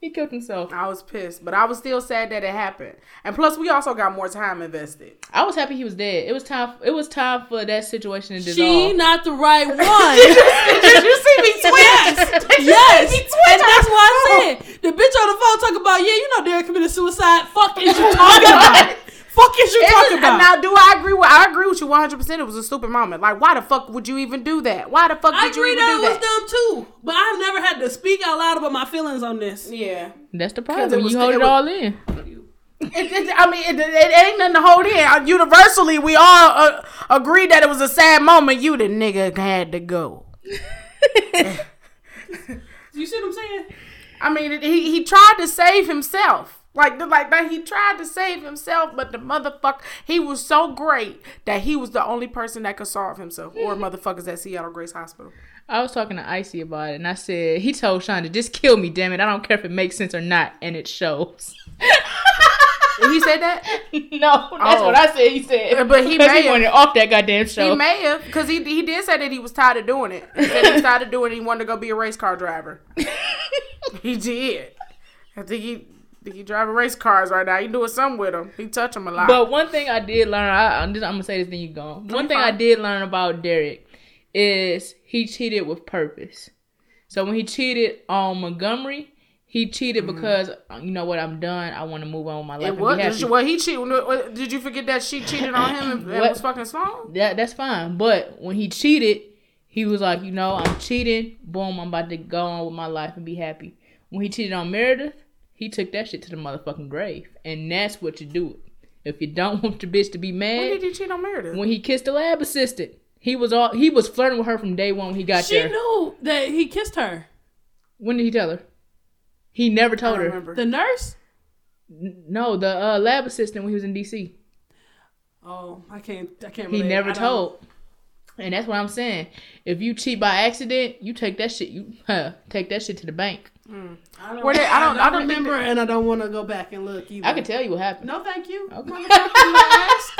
S1: He killed himself.
S2: I was pissed, but I was still sad that it happened. And plus, we also got more time invested.
S1: I was happy he was dead. It was time. It was time for that situation to dissolve.
S3: She not the right one.
S2: Did you see me twitch?
S3: yes, yes, and that's why I said the bitch on the phone talk about yeah, you know Derek committed suicide. Fuck is you talking about? Fuck is you
S2: It
S3: talking
S2: was-
S3: about?
S2: Now, do I agree with? I agree with you one hundred percent. It was a stupid moment. Like, why the fuck would you even do that? Why the fuck
S3: I
S2: did you
S3: agree
S2: even
S3: that
S2: do
S3: it was
S2: that?
S3: dumb too, but I've never had to speak out loud about my feelings on this.
S2: Yeah.
S1: That's the problem.
S2: it was-
S1: you hold
S2: it
S1: it,
S2: was-
S1: all in.
S2: It, it, I mean, it, it ain't nothing to hold in. Uh, Universally, we all uh, agreed that it was a sad moment. You, the nigga, had to go.
S3: You see what I'm saying?
S2: I mean, it, he he tried to save himself. Like, the- like that, he tried to save himself, but the motherfucker, he was so great that he was the only person that could solve himself, or hmm. motherfuckers at Seattle Grace Hospital.
S1: I was talking to Icy about it, and I said he told Shonda, "Just kill me, damn it. I don't care if it makes sense or not, and it shows."
S2: he said that.
S1: no, that's
S2: Oh.
S1: what I said. He said, uh,
S2: But he may
S1: he
S2: have-
S1: wanted off that goddamn show.
S2: He may have, because he he did say that he was tired of doing it. He said he was tired of doing it. He wanted to go be a race car driver. he did. I think he think he driving race cars right now. He doing something with them. He touch them a lot.
S1: But one thing I did learn, I, I'm, just, I'm gonna say this, then you go. One thing I did learn about Derek is he cheated with purpose. So when he cheated on Montgomery, he cheated because uh, you know what, I'm done. I want to move on with my life
S2: it was well. He cheated. Did you forget that she cheated on him and, and
S1: What?
S2: was fucking small?
S1: that that's fine. But when he cheated, he was like, you know, I'm cheating. Boom, I'm about to go on with my life and be happy. When he cheated on Meredith, he took that shit to the motherfucking grave, and that's what you do. If you don't want your bitch to be mad, When
S2: did he cheat on Meredith?
S1: when he kissed the lab assistant, he was all he was flirting with her from day one when he got
S3: She
S1: there.
S3: She knew that he kissed her.
S1: When did he tell her? He never told
S2: don't
S1: her.
S2: remember.
S3: The nurse?
S1: N- No, the uh, lab assistant when he was in DC.
S3: Oh, I can't. I can't. Remember.
S1: He
S3: relate.
S1: never
S3: I don't-
S1: told. And that's what I'm saying. If you cheat by accident, you take that shit. You huh, take that shit to the bank.
S3: I don't,
S2: Were they- I don't- I don't think
S3: remember, and I don't want to go back and look either.
S1: I can tell you what happened.
S3: No, thank you.
S1: Okay.
S3: Motherfucking ass.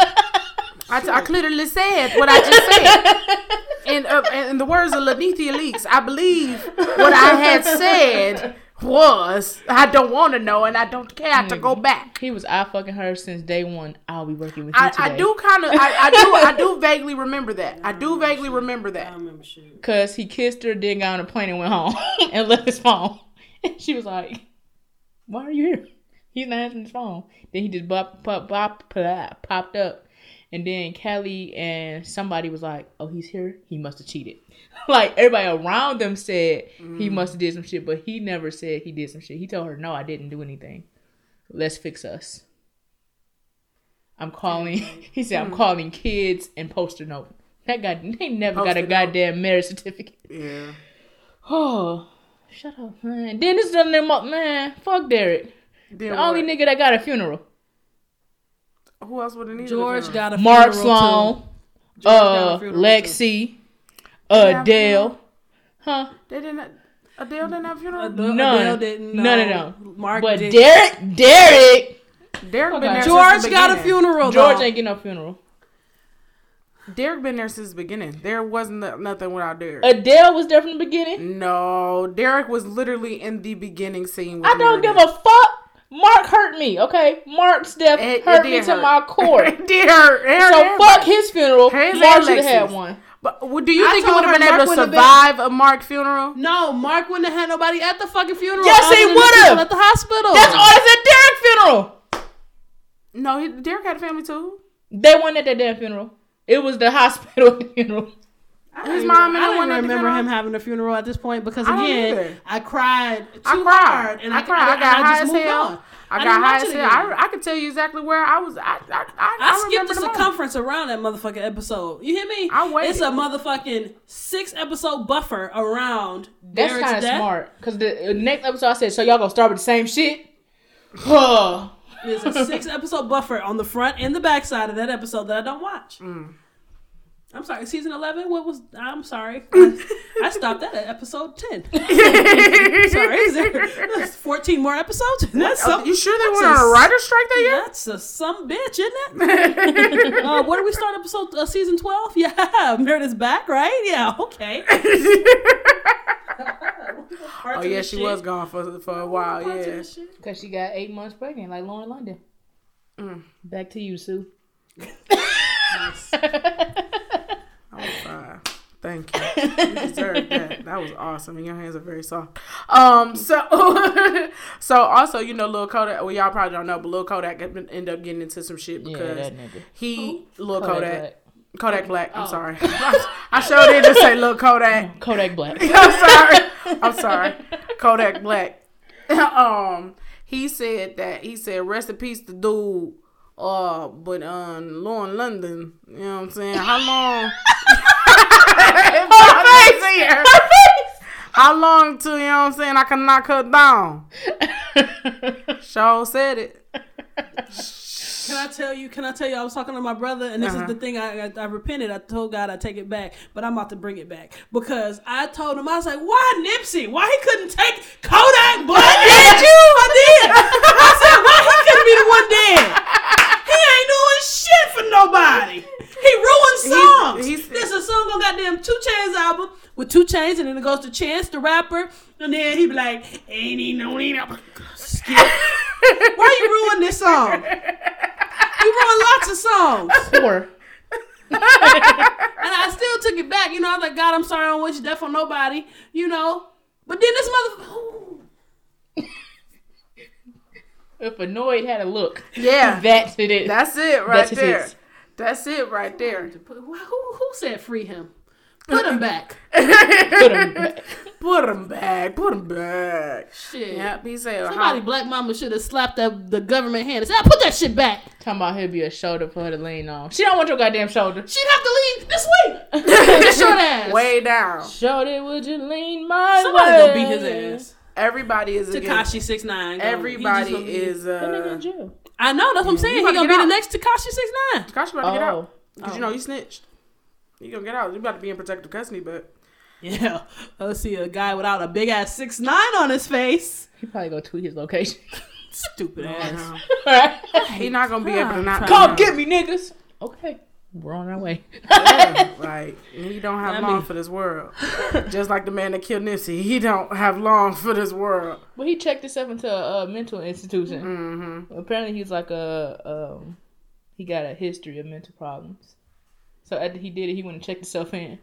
S2: I, t- I clearly said what I just said. In, uh, in the words of Lanithia Leaks, I believe what I had said was I don't want to know and I don't care to go back.
S1: He was I fucking her since day one. I'll be working with you
S2: I,
S1: today.
S2: I do kind of I, I do I do vaguely remember that. I do vaguely remember that.
S3: I
S2: that.
S3: remember shit.
S1: Cause he kissed her, then got on a plane and went home and left his phone. And she was like, "Why are you here?" He's not answering his phone. Then he just bop, pop, bop, pop, popped up, and then Kelly and somebody was like, "Oh, he's here. He must have cheated." like everybody around them said he must have did some shit, but he never said he did some shit. He told her, "No, I didn't do anything. Let's fix us." I'm calling. He said, "I'm calling kids and poster note." That guy, they never got a
S2: Post-it note.
S1: goddamn marriage certificate.
S2: Yeah.
S1: Oh, shut up, man. Then this done them up, man. Fuck Derek.
S2: Then
S1: The only
S2: what?
S1: nigga that got a funeral.
S2: Who else would have needed
S3: George
S2: a funeral?
S3: got a
S1: Mark
S3: funeral,
S1: Sloan,
S3: too. George got
S1: uh,
S3: a funeral,
S1: Lexie,
S2: They have a
S1: Dale.
S2: funeral?
S1: Huh?
S2: They didn't. Adele didn't have funeral.
S3: Adele-
S1: None.
S3: Adele didn't.
S1: None of
S3: no.
S1: them.
S3: Mark
S1: But
S3: did.
S1: Derek, Derek,
S2: Derek been
S1: Okay.
S2: there
S3: George
S2: since the
S3: got a funeral.
S1: George
S3: though.
S1: ain't getting no funeral.
S2: Derek been there since the beginning. There wasn't no- nothing without Derek.
S1: Adele was there from the beginning.
S2: no, Derek was literally in the beginning scene. With
S1: I don't give a fuck. Mark hurt me, okay? Mark's death
S2: It- it
S1: hurt me
S2: did
S1: to my core.
S2: it did hurt. It hurt
S1: so
S2: everybody.
S1: fuck his funeral.
S2: His
S1: Mark should have had one.
S2: But well, do you
S3: I
S2: think you would have
S3: her
S2: been able to
S3: would've been-
S2: survive a Mark funeral?
S3: No, Mark wouldn't have had nobody at the fucking funeral.
S1: Yes, he would've.
S3: At the hospital.
S1: That's oh. all it's at Derek funeral.
S2: No, he, Derek had a family too.
S1: They weren't at the damn funeral. It was the hospital funeral.
S3: I don't
S2: His
S3: even-
S2: mom and
S3: I don't
S2: one
S3: even remember him having a funeral at this point because again,
S2: either.
S3: I cried too
S2: I cried.
S3: hard and I,
S2: I cried. I, got high
S3: just
S2: as
S3: moved
S2: hell.
S3: on.
S2: I,
S3: I
S2: got high
S3: watch
S2: as hell. I, I could tell you exactly where I was. I I, I,
S3: I,
S2: I
S3: skipped
S2: remember
S3: the
S2: the moment.
S3: circumference around that motherfucking episode. You hear me?
S2: I waited.
S3: It's a motherfucking six episode buffer around
S1: That's kind of smart. Because the uh, next episode I said, so y'all gonna start with the same shit? Huh.
S3: There's a six episode buffer on the front and the back side of that episode that I don't watch.
S2: Mm.
S3: I'm sorry, season 11? What was. I'm sorry. I, I stopped that at episode 10. sorry, is there 14 more episodes? That's
S2: Oh,
S3: some,
S2: you sure they
S3: that's
S2: went on
S3: a-
S2: a writer's strike that year?
S3: That's a some bitch, isn't it? uh, where do we start episode uh, season 12? Yeah, Meredith's back, right? Yeah, okay.
S2: Oh yeah, she was gone for for a while. Yeah.
S1: Because she got eight months pregnant, like Lauren London.
S2: Mm.
S1: Back to you, Sue.
S2: I was fine. Thank you. You deserved that. That was awesome. And your hands are very soft. Um. So, so also, you know, Lil Kodak. Well, y'all probably don't know, but Lil Kodak ended up getting into some shit because
S1: that nigga.
S2: he Lil
S1: Kodak
S2: Kodak.
S1: Black.
S2: Kodak Black. I'm
S3: Oh.
S2: sorry. I sure did just say Lil Kodak.
S1: Kodak Black.
S2: I'm sorry. I'm sorry. Kodak Black. um, he said that he said rest in peace to dude. Uh, but um, Lauren London. You know what I'm saying? How long? My face here. How long till you know what I'm saying? I can knock her down. Shaw said it.
S3: Can I tell you? Can I tell you? I was talking to my brother, and this
S2: Uh-huh.
S3: is the thing. I, I I repented. I told God I take it back, but I'm about to bring it back because I told him I was like, "Why Nipsey? Why he couldn't take Kodak Black?" Did you? I did. I said, "Why he couldn't be the one dead? Shit for nobody. He ruined songs.
S2: he's-
S3: There's a song on goddamn 2 Chainz album with 2 Chainz, and then it goes to Chance the rapper, and then he be like, "Ain't he no need Skip. Why you ruin this song? You ruined lots of songs.
S1: Poor.
S3: And I still took it back. You know, I was like, God, I'm sorry, I don't wish death on nobody. You know. But then this mother.
S1: If Annoyed had a look,
S2: Yeah.
S1: that's it.
S2: That's it right
S1: That's
S2: there.
S1: hits.
S2: That's it right there.
S3: Who, who said free him? Put him back.
S1: Put him back.
S2: Put him back. Put him back.
S3: Shit.
S2: Yep. He said,
S3: Somebody,
S2: how,
S3: black mama, should have slapped up the government hand and said, "Ah, "Put that shit back."
S1: Talking about he'll be a shoulder for her to lean on. She don't want your goddamn shoulder.
S3: She'd have to leave this way. This short ass.
S2: way down.
S1: Shoulder, would you lean my
S3: Somebody
S1: way?
S3: gonna beat his ass.
S2: Everybody is against.
S3: Tekashi six nine.
S2: Everybody is.
S1: That nigga in
S2: uh
S1: jail.
S3: I know. That's what I'm saying.
S2: about
S3: He gonna
S2: get
S3: be the next Tekashi six nine.
S2: Tekashi about to get
S1: Oh.
S2: out. Cause
S3: Oh.
S2: you know he snitched. He gonna get out. You about to be in protective custody, but
S3: Yeah. Let's see a guy without a big ass six nine on his face.
S1: He probably gonna tweet his location.
S3: Stupid ass.
S1: Alright.
S2: he not gonna be able to not
S1: Come get me, niggas. Okay. We're on our way.
S2: Yeah, like he don't have
S3: I
S2: long
S3: mean-
S2: for this world. Just like the man that killed Nipsey, he don't have long for this world.
S1: But he checked himself into a, uh mental institution.
S2: Mm-hmm.
S1: Apparently, he's like a um, he got a history of mental problems. So after he did it, he went and checked himself in.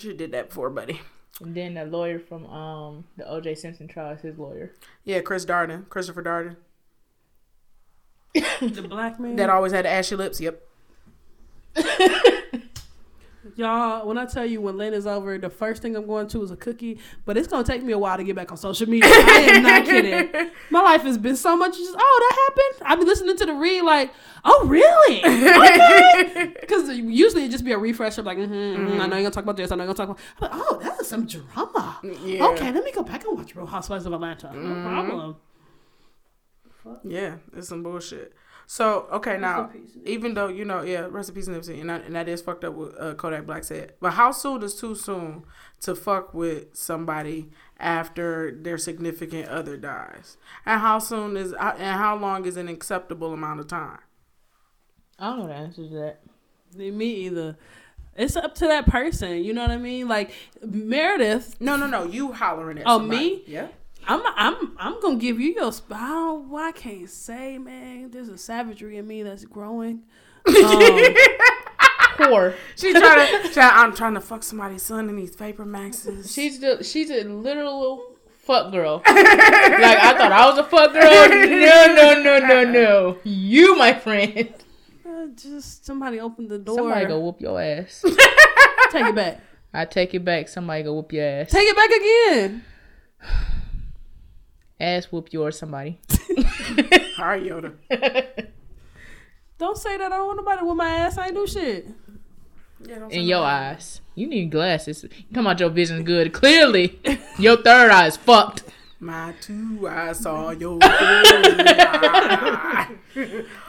S2: You did that before, buddy.
S1: And then the lawyer from um the O.J. Simpson trial is his lawyer.
S2: Yeah, Chris Darden, Christopher Darden,
S3: The black man.
S2: that always had ashy lips. Yep.
S3: Y'all, when I tell you when Lena's over, the first thing I'm going to is a cookie. But it's gonna take me a while to get back on social media. I am not kidding. My life has been so much just oh that happened. I've been listening to the read like oh really okay because usually it just be a refresher like mm-hmm, mm-hmm, I know you're gonna talk about this I know you're gonna talk about I'm like, oh that is some drama.
S2: Yeah.
S3: Okay, let me go back and watch Real Housewives of Atlanta. No problem.
S2: Yeah, it's some bullshit. So okay, now
S3: in peace, Nipsey.
S2: even though you know, yeah, recipes and Nipsey, and that, and that is fucked up. What uh, Kodak Black said, but how soon is too soon to fuck with somebody after their significant other dies, and how soon is uh, and how long is an acceptable amount of time?
S1: I don't know the answer to that.
S3: Me either. It's up to that person. You know what I mean? Like Meredith
S2: No, no, no. You hollering at
S3: Oh,
S2: somebody.
S3: me?
S2: Yeah.
S3: I'm I'm I'm gonna give you your spot. I, don't- I can't say, man. There's a savagery in me that's growing. Um,
S1: Poor.
S2: She trying to. Try, I'm trying to fuck somebody's son in these paper maxes.
S1: She's the she's a literal fuck girl. like I thought I was a fuck girl. No, no, no, no, no. You, my friend.
S3: uh, just somebody open the door.
S1: Somebody go whoop your ass.
S3: Take it back.
S1: I take it back. Somebody go whoop your ass.
S3: Take it back again.
S1: Ass whoop yours. Somebody.
S2: All right, Yoda.
S3: Don't say that. I don't want nobody with my ass. I ain't do shit.
S2: Yeah, don't
S1: In your
S2: nothing.
S1: eyes. You need glasses. Come talking about your vision good. Clearly, your third eye is fucked.
S2: My two eyes saw your third eye.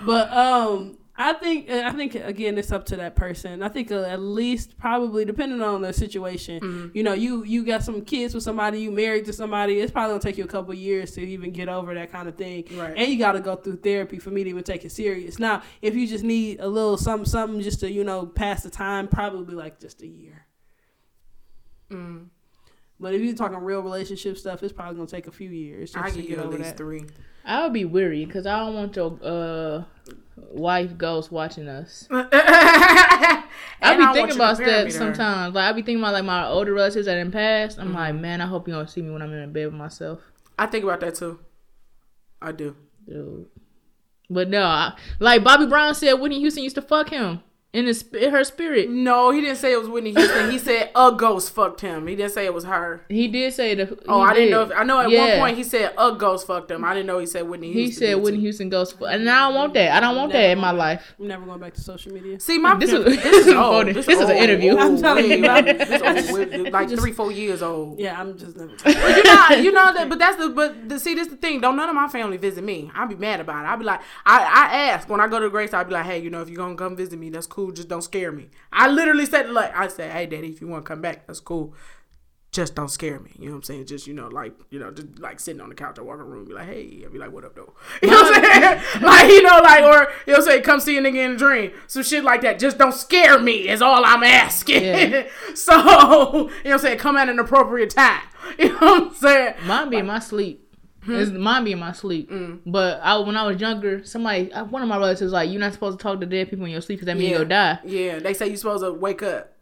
S3: But um, I think I think again it's up to that person. I think uh, at least probably depending on the situation.
S2: Mm-hmm.
S3: You know, you you got some kids with somebody, you married to somebody. It's probably gonna take you a couple years to even get over that kind of thing.
S2: Right.
S3: And you got to go through therapy for me to even take it serious. Now, if you just need a little something something just to you know pass the time, probably like just a year.
S2: Mm.
S3: But if you're talking real relationship stuff, it's probably gonna take a few years just
S2: I
S3: to
S2: give
S3: get
S2: you at
S3: over
S2: least
S3: that.
S2: three.
S1: I would be weary because I don't want your uh wife ghost watching us.
S2: I
S1: be thinking about that sometimes. Like I be thinking about like my older relatives that in past. I'm mm-hmm. like, man, I hope you don't see me when I'm in bed with myself,
S2: I think about that too. I do.
S1: dude. But no, I, like Bobby Brown said, Whitney Houston used to fuck him in his in her spirit.
S2: No, he didn't say it was Whitney Houston. He said a ghost fucked him. He didn't say it was her.
S1: He did say that.
S2: Oh, I didn't know. If, I know at
S1: Yeah.
S2: one point he said a ghost fucked him. I didn't know he said Whitney
S1: He
S2: Houston.
S1: said
S2: did
S1: Whitney. Houston ghost, and I don't want that. I don't want that in my life.
S3: I'm never going back to social media.
S2: See, my
S1: This is-
S2: is this is old. This,
S1: This is an interview.
S2: old,
S3: I'm telling you, I'm-
S2: This old, like three, four years old.
S3: Yeah, I'm just never.
S2: you know, you know that, but that's the, but the, see, this the thing. Don't none of my family visit me. I'll be mad about it. I'll be like, I, I ask when I go to Grace. I'll be like, hey, you know, if you're gonna come visit me, that's cool. Just don't scare me. I literally said like, I said, hey, daddy, if you want to come back, that's cool. Just don't scare me. You know what I'm saying? Just you know, like you know, just like sitting on the couch or walking around, be like, hey, I'll be like, what up, though? You know what I'm saying? like you know, like or you know, say, come see a nigga in a dream, some shit like that. Just don't scare me. Is all I'm asking.
S1: Yeah.
S2: so you know, what I'm saying, come at an appropriate time. You know what I'm saying?
S1: Mine be in my sleep. It's hmm. mine be in my sleep. Mm. But I, when I was younger, somebody, one of my relatives, was like, "You're not supposed to talk to dead people in your sleep because that means
S2: Yeah.
S1: you'll die."
S2: Yeah, they say you're supposed to wake up.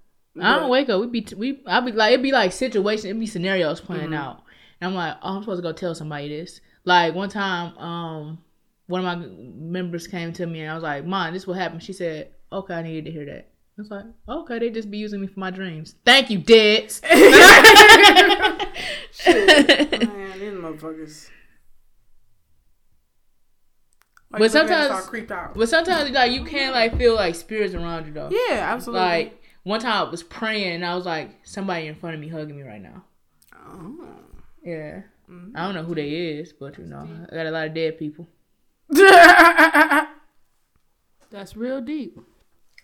S1: I don't wake up. We be t- we. I be like it'd be like situation. It'd be scenarios playing mm-hmm. out, and I'm like, oh, I'm supposed to go tell somebody this. Like one time, um, one of my members came to me and I was like, Mom, this will happen." She said, Okay, I needed to hear that. I was like, okay, they just be using me for my dreams. Thank you, Deads. Shit.
S2: Man, these motherfuckers. Why
S1: But
S2: you looking at us
S1: sometimes-
S2: all creeped out.
S1: but sometimes like you can like feel like spirits around you though.
S2: Yeah, absolutely.
S1: Like one time I was praying and I was like, somebody in front of me hugging me right now.
S2: Oh.
S1: Yeah. I don't know who they is, but you know, I got a lot of dead people.
S3: That's real deep.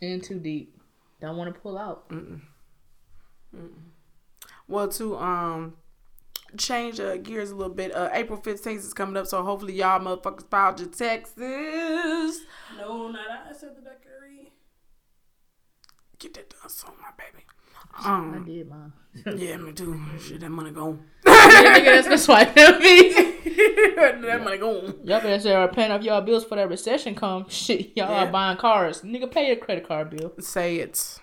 S1: And too deep. Don't want to pull out.
S2: well, to um change uh, gears a little bit, uh, April 15th is coming up, so hopefully y'all motherfuckers filed your taxes.
S3: No, not I said the bakery.
S2: Get that done soon, my baby.
S1: I
S2: Um,
S1: did mine.
S2: yeah, me too. Shit, that money gone.
S1: Nigga, that's gonna swipe at me.
S2: that money gone.
S1: Y'all better start paying off y'all bills for that recession come. Shit, y'all
S2: Yeah.
S1: are buying cars. Nigga, pay your credit card bill.
S2: Say it.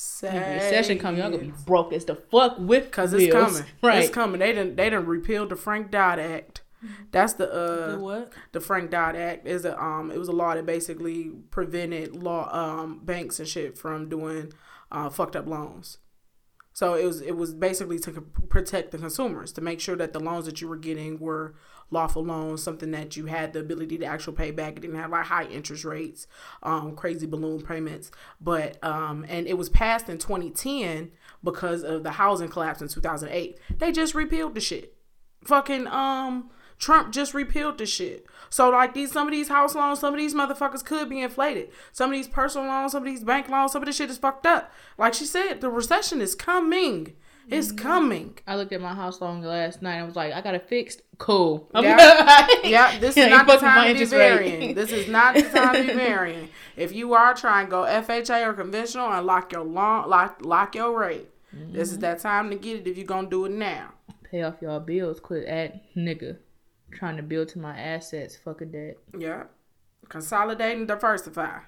S2: Say
S1: recession come, y'all gonna be broke as the fuck with
S2: Cause
S1: bills.
S2: it's coming.
S1: Right.
S2: It's coming. They didn't they didn't repeal the Frank Dodd Act. That's the uh
S3: The what?
S2: the Frank Dodd Act is a um it was a law that basically prevented law um banks and shit from doing uh fucked up loans. So it was it was basically to protect the consumers to make sure that the loans that you were getting were lawful loans, something that you had the ability to actually pay back. It didn't have like high interest rates, um, crazy balloon payments. But um, and it was passed in 2010 because of the housing collapse in 2008. They just repealed the shit. Fucking um Trump just repealed the shit. So like these some of these house loans, some of these motherfuckers could be inflated. Some of these personal loans, some of these bank loans, some of this shit is fucked up. Like she said, the recession is coming. It's mm-hmm. coming.
S1: I looked at my house loan last night. I was like, I got it fixed. Cool.
S2: Yeah. Yeah, this is
S1: Yeah,
S2: not the
S1: fuck with my
S2: time to be varying. This is not the time to be varying. If you are trying to go FHA or conventional and lock your long lock lock your rate, this is mm-hmm. that time to get it if you're gonna do it now.
S1: Pay off y'all bills. Quit at nigga. Trying to build to my assets. Fucking dead.
S2: Yeah. Consolidate and diversify.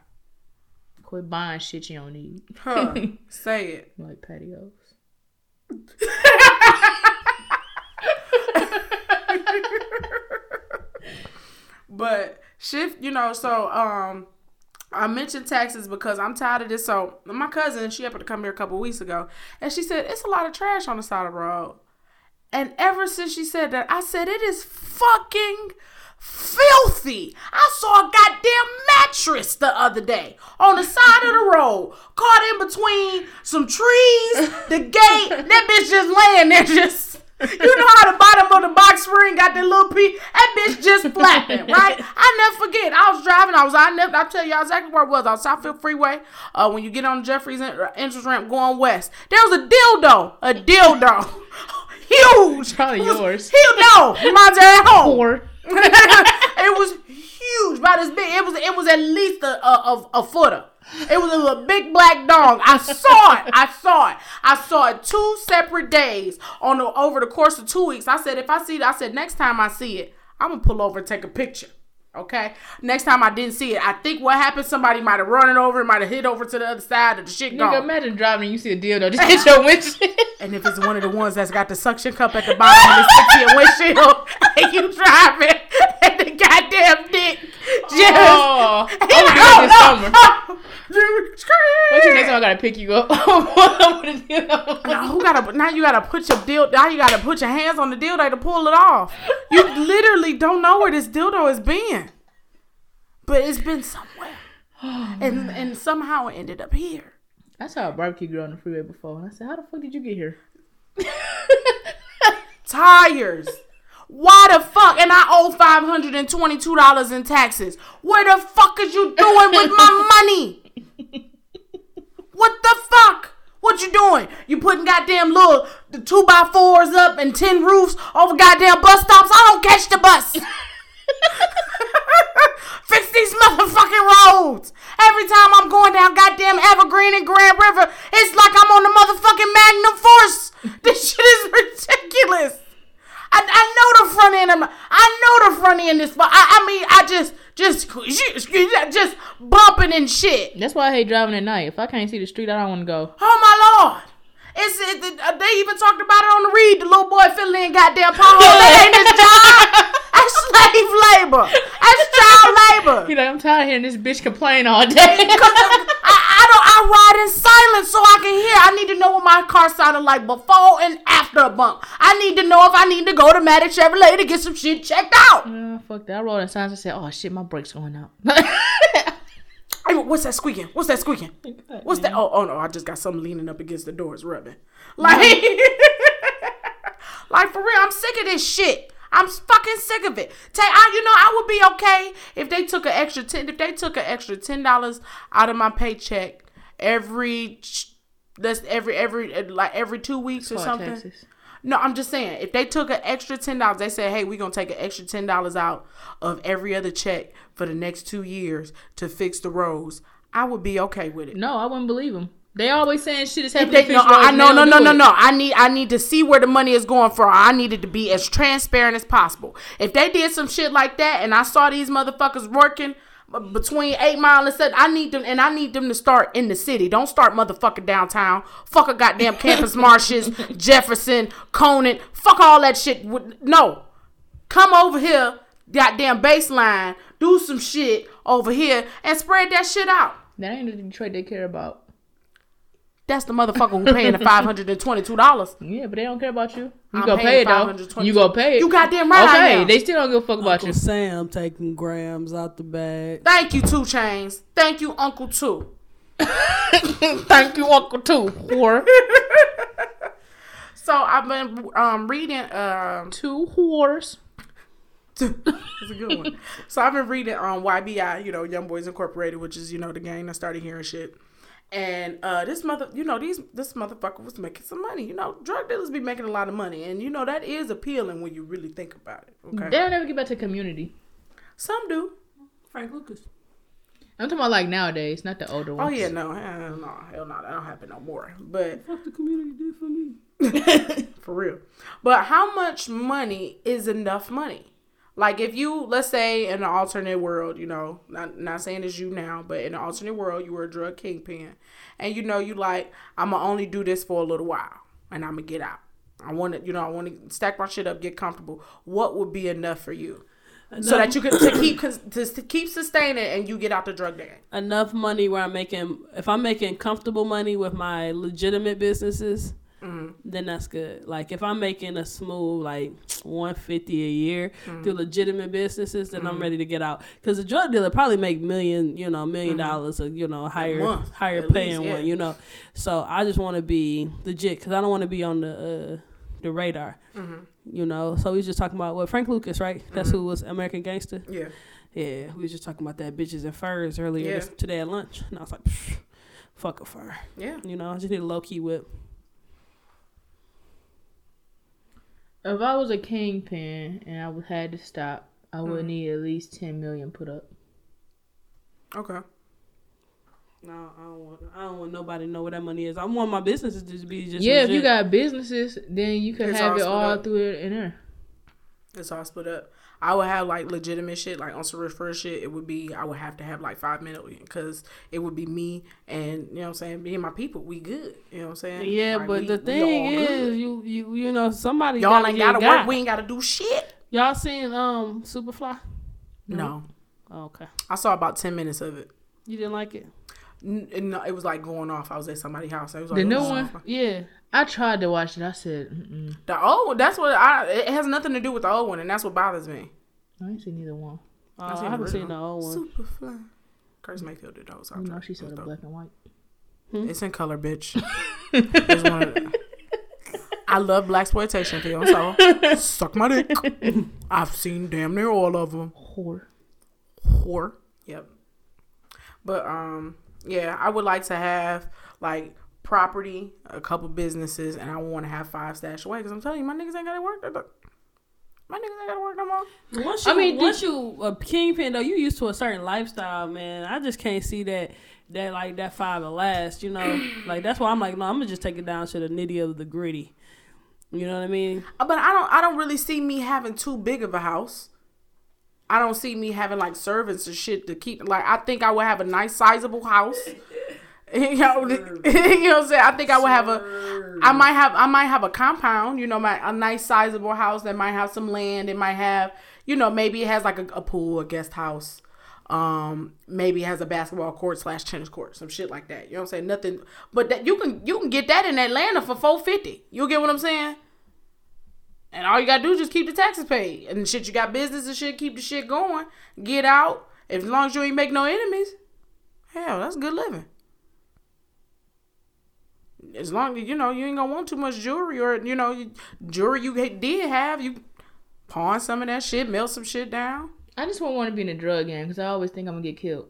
S1: Quit buying shit you don't need.
S2: Huh. Say it.
S1: Like patios.
S2: But shift, you know, so um I mentioned taxes because I'm tired of this. So my cousin, she happened to come here a couple weeks ago, and she said it's a lot of trash on the side of the road. And ever since she said that, I said it is fucking filthy. I saw a goddamn mattress the other day on the side of the road, caught in between some trees, the gate. That bitch just laying there, just. You know how the bottom of the box spring got that little piece? That bitch just flapping, right? I never forget. I was driving. I was. I never. I'll tell y'all exactly where I was. On Southfield Freeway. Uh, when you get on Jeffries en- entrance ramp going west, there was a dildo. A dildo. Huge.
S1: Probably
S2: It was
S1: yours.
S2: Huge. No, mine's at home it was huge, about as big. It was it was at least a a, a, a footer. It was a, big black dog. I saw it. I saw it. I saw it two separate days on the over the course of two weeks. I said if I see it, I said next time I see it, I'm gonna pull over and take a picture. Okay. Next time I didn't see it. I think what happened, somebody might have run it over, might have hit over to the other side of the shit
S1: nigga,
S2: gone.
S1: imagine driving and you see a dildo just hit your windshield.
S2: And if it's one of the ones that's got the suction cup at the bottom of the six windshield, and you driving, and the goddamn dick oh. just.
S1: oh, I'm gonna do this summer. What's the next time I gotta pick you up?
S2: Now who gotta now you gotta put your dildo now you gotta put your hands on the dildo to pull it off. You literally don't know where this dildo has been. But it's been somewhere. Oh, and and somehow it ended up here.
S1: I saw a barbecue girl on the freeway before, and I said, "How the fuck did you get here?"
S2: Tires. Why the fuck? And I owe five hundred and twenty-two dollars in taxes. What the fuck is you doing with my money? What the fuck? What you doing? You putting goddamn little the two by fours up and tin roofs over goddamn bus stops? I don't catch the bus. Fix these motherfucking roads. Every time I'm going down goddamn Evergreen and Grand River, it's like I'm on the motherfucking Magnum Force. This shit is ridiculous. I, I know the front end of my, I know the front end is, I, I mean, I just, just, just bumping and shit.
S1: That's why I hate driving at night. If I can't see the street, I don't want to go.
S2: Oh my lord. It's, it, they even talked about it on the read. The little boy filling in goddamn pothole. That ain't his job. That's slave labor. That's child labor.
S1: He like, I'm tired of hearing this bitch complain all day.
S2: I, I don't. I ride in silence so I can hear. I need to know what my car sounded like before and after a bump. I need to know if I need to go to Matick Chevrolet to get some shit checked out.
S1: Uh, fuck that. I rolled in signs and said, "Oh shit, my brakes going out."
S2: Hey, what's that squeaking? What's that squeaking? What's that? Oh, oh no! I just got something leaning up against the doors, rubbing. Like, like for real, I'm sick of this shit. I'm fucking sick of it. Tay, I, you know, I would be okay if they took an extra ten. If they took an extra ten dollars out of my paycheck every, that's every every uh, like every two weeks or something. No, I'm just saying, if they took an extra ten dollars, they said, "Hey, we're gonna take an extra ten dollars out of every other check for the next two years to fix the roads." I would be okay with it.
S1: No, I wouldn't believe them. They always saying shit is happening.
S2: they, no, I, no, no, no, no, no. I need, I need to see where the money is going for. I needed to be as transparent as possible. If they did some shit like that, and I saw these motherfuckers working between Eight Mile and said, I need them, and I need them to start in the city. Don't start motherfucking downtown. Fuck a goddamn campus marshes, Jefferson, Conan. Fuck all that shit. No, come over here, goddamn baseline. Do some shit over here and spread that shit out.
S1: That ain't the Detroit they care about.
S2: That's the motherfucker who paying the five hundred and twenty-two dollars.
S1: Yeah, but they don't care about you. You
S2: I'm
S1: go
S2: paying
S1: pay it though.
S2: 522.
S1: You go pay it.
S2: You goddamn right I
S1: Okay,
S2: am.
S1: they still don't give a fuck about you.
S3: Uncle Sam taking grams out the bag.
S2: Thank you, 2 Chainz. Thank you, Uncle Two.
S1: Thank you, Uncle Two. Whore.
S2: So I've been um reading um
S1: Two whores.
S2: it's a good one. so I've been reading on YBI, you know, Young Boys Incorporated, which is, you know, the gang that started hearing shit. And uh this mother you know, these this motherfucker was making some money. You know, drug dealers be making a lot of money. And you know, that is appealing when you really think about it. Okay.
S1: They'll never get back to community.
S2: Some do.
S3: Frank Lucas.
S1: I'm talking about like nowadays, not the older ones.
S2: Oh
S1: ones.
S2: yeah, no, hell no, hell no, that don't happen no more. But
S3: Fuck the community did for me.
S2: for real. But how much money is enough money? Like if you let's say in an alternate world, you know, not not saying it's you now, but in an alternate world you were a drug kingpin and you know you like, I'ma only do this for a little while and I'ma get out. I wanna you know, I wanna stack my shit up, get comfortable. What would be enough for you? so that you can to keep to keep sustaining and you get out the drug game.
S3: enough money where I'm making if I'm making comfortable money with my legitimate businesses,
S2: Mm-hmm.
S3: then that's good. Like if I'm making a smooth like 150 a year
S2: Mm-hmm.
S3: through legitimate businesses, then I'm ready to get out. Because a drug dealer probably make million, you know, million dollars, a you know higher
S2: Mm-hmm. month,
S3: higher paying
S2: least, yeah.
S3: one, you know. So I just want to be legit because I don't want to be on the uh, the radar.
S2: Mm-hmm.
S3: You know, so we just talking about what Frank Lucas, right? That's who was American Gangster.
S2: Yeah.
S3: Yeah, we was just talking about that bitches and furs earlier
S2: Yeah.
S3: this, today at lunch, and I was like, "Psh, "Fuck a fur,"
S2: Yeah.
S3: you know. I just need a low key whip.
S1: If I was a kingpin and I had to stop, I would
S2: Mhm.
S1: need at least ten million put up.
S2: Okay.
S3: No, I don't want. I don't want nobody to know where that money is. I want my businesses to be just.
S1: yeah, if you got businesses, then you can
S2: It's
S1: have
S2: all
S1: it all
S2: up.
S1: through it in there.
S2: It's all split up. I would have like legitimate shit, like on some refer shit. It would be I would have to have like five million because it would be me and you know what I'm saying, me and my people. We good. You know what I'm saying?
S3: Yeah,
S2: Like,
S3: but
S2: we-
S3: the thing is,
S2: good.
S3: you you you know somebody
S2: y'all
S3: gotta
S2: ain't gotta
S3: got.
S2: work. We ain't gotta do shit.
S3: Y'all seen um Superfly?
S2: No,
S3: Oh, okay,
S2: I saw about ten minutes of it.
S3: you didn't like it?
S2: N- no, it was like going off. I was at somebody's house. I was like,
S1: The new one?
S2: fuck.
S3: Yeah,
S1: I tried to watch it. I said, Mm-mm.
S2: The old one. That's what I. It has nothing to do with the old one, and that's what bothers me.
S1: I ain't seen neither one.
S3: oh,
S2: I seen
S3: I haven't seen the old one.
S2: Superfly. Curtis Mayfield did those.
S1: You know, she said a black and white.
S2: It's in color, bitch. It's one of the- I love black exploitation films, so suck my dick. I've seen damn near all of them.
S1: Whore.
S2: Whore. Yep. But um, yeah, I would like to have like property, a couple businesses, and I want to have five stashed away because I'm telling you, my niggas ain't gotta work. My niggas ain't gotta work no more.
S3: Once you,
S1: I mean,
S3: once you a kingpin though, you used to a certain lifestyle, man. I just can't see that that like that five will last. You know, like that's why I'm like, no, I'm gonna just take it down to the nitty of the gritty. You know what I mean?
S2: Uh, But I don't I don't really see me having too big of a house. I don't see me having like servants and shit to keep like I think I would have a nice sizable house. you know, you know what I'm saying? I think I would have a I might have I might have a compound, you know, my a nice sizable house that might have some land. It might have, you know, maybe it has like a, a pool, a guest house. Um, maybe it has a basketball court slash tennis court, some shit like that. You know what I'm saying? Nothing, but that you can you can get that in Atlanta for four fifty. You get what I'm saying? And all you gotta do is just keep the taxes paid. And shit, you got business and shit, keep the shit going. Get out. As long as you ain't make no enemies, hell, that's good living. As long as you know you ain't gonna want too much jewelry or you know jewelry you did have, you pawn some of that shit, melt some shit down,
S1: I just won't want to be in a drug gang because I always think I'm gonna get killed.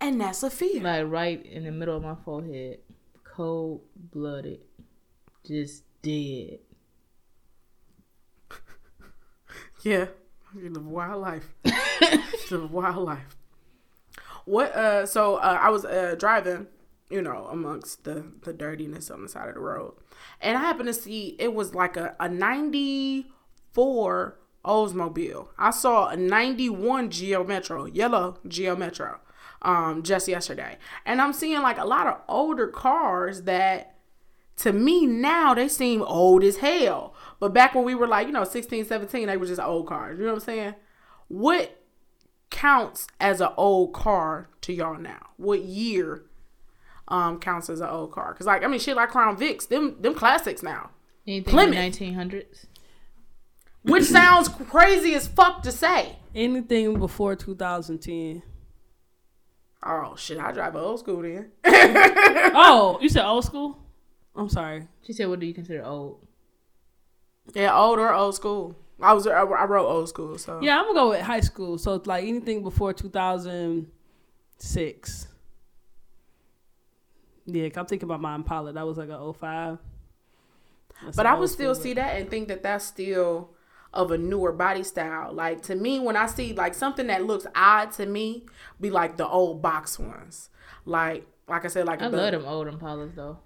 S2: and that's a fear.
S1: Like right in the middle of my forehead, cold blooded, just dead.
S2: Yeah, you live wild life. live a wild life. What? Uh, so uh, I was uh driving, you know, amongst the the dirtiness on the side of the road, and I happened to see it was like a a ninety four Oldsmobile. I saw a ninety one Geo Metro, yellow Geo Metro, um, just yesterday, and I'm seeing like a lot of older cars that to me now they seem old as hell. But back when we were like, you know, 16, 17, they were just old cars. You know what I'm saying? What counts as an old car to y'all now? What year um counts as an old car? Cause like I mean shit like Crown Vics, them them classics now.
S1: Anything
S2: Plymouth.
S1: in the 1900s?
S2: Which sounds crazy as fuck to say.
S3: Anything before 2010.
S2: Oh shit, I drive an old school then.
S3: oh, you said old school? I'm sorry.
S1: She said, "What do you consider old?"
S2: Yeah, old or old school. I was I, I wrote old school, so
S3: Yeah, I'm gonna go with high school. So it's like anything before 2006. Yeah, 'cause I'm thinking about my Impala. That was like a 05. That's
S2: But I would still
S3: school,
S2: see that and think that that's still of a newer body style. Like to me, when I see like something that looks odd to me, be like the old box ones. Like like I said, like
S1: I
S2: the,
S1: love them old Impalas though.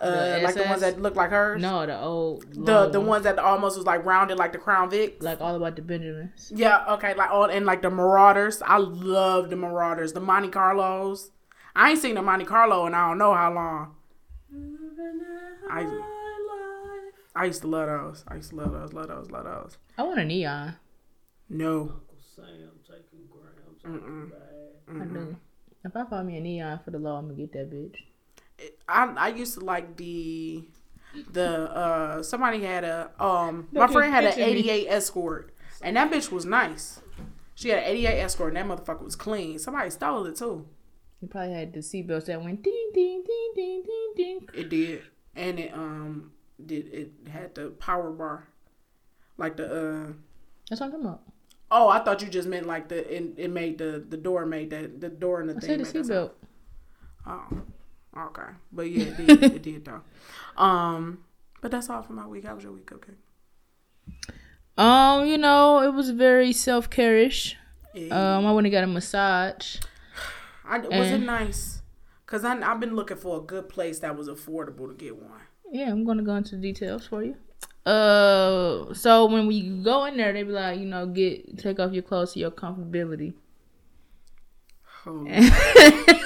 S2: uh,
S1: the
S2: like the ones that look like hers.
S1: No, the old
S2: the
S1: long
S2: the ones that almost was like rounded like the Crown Vic.
S1: like all about the Benjamins.
S2: Yeah, okay, like all and like the Marauders. I love the Marauders, the Monte Carlos. I ain't seen the Monte Carlo in I don't know how long. I I used to love those. I used to love those, love those, love those.
S1: I want a neon.
S2: No.
S3: Sam taking grams out
S2: Mm-mm.
S3: the.
S1: I do. If I find me a neon for the law, I'm gonna get that bitch.
S2: I I used to like the the uh somebody had a um my
S1: Look,
S2: friend had an
S1: picture me.
S2: 88 escort and that bitch was nice. She had an 88 escort and that motherfucker was clean. Somebody stole it too.
S1: You probably had the seatbelts that went ding ding ding ding ding ding.
S2: It did, and it um did it had the power bar, like the uh.
S1: That's what I'm talking about.
S2: Oh, I thought you just meant like the it, it made the the door made that the door and the
S1: I
S2: thing.
S1: said the
S2: made that sound.
S1: seatbelt.
S2: Oh, okay, but yeah, it did, it did though. Um, but that's all for my week. How was your week? Okay.
S1: Um, you know, it was very self care-ish.
S2: Yeah.
S1: Um, I went and got a massage.
S2: I, was it nice? Cause I I've been looking for a good place that was affordable to get one.
S1: Yeah, I'm gonna go into details for you. Uh, so when we go in there, they be like, you know, get take off your clothes to your comfortability.
S2: Oh.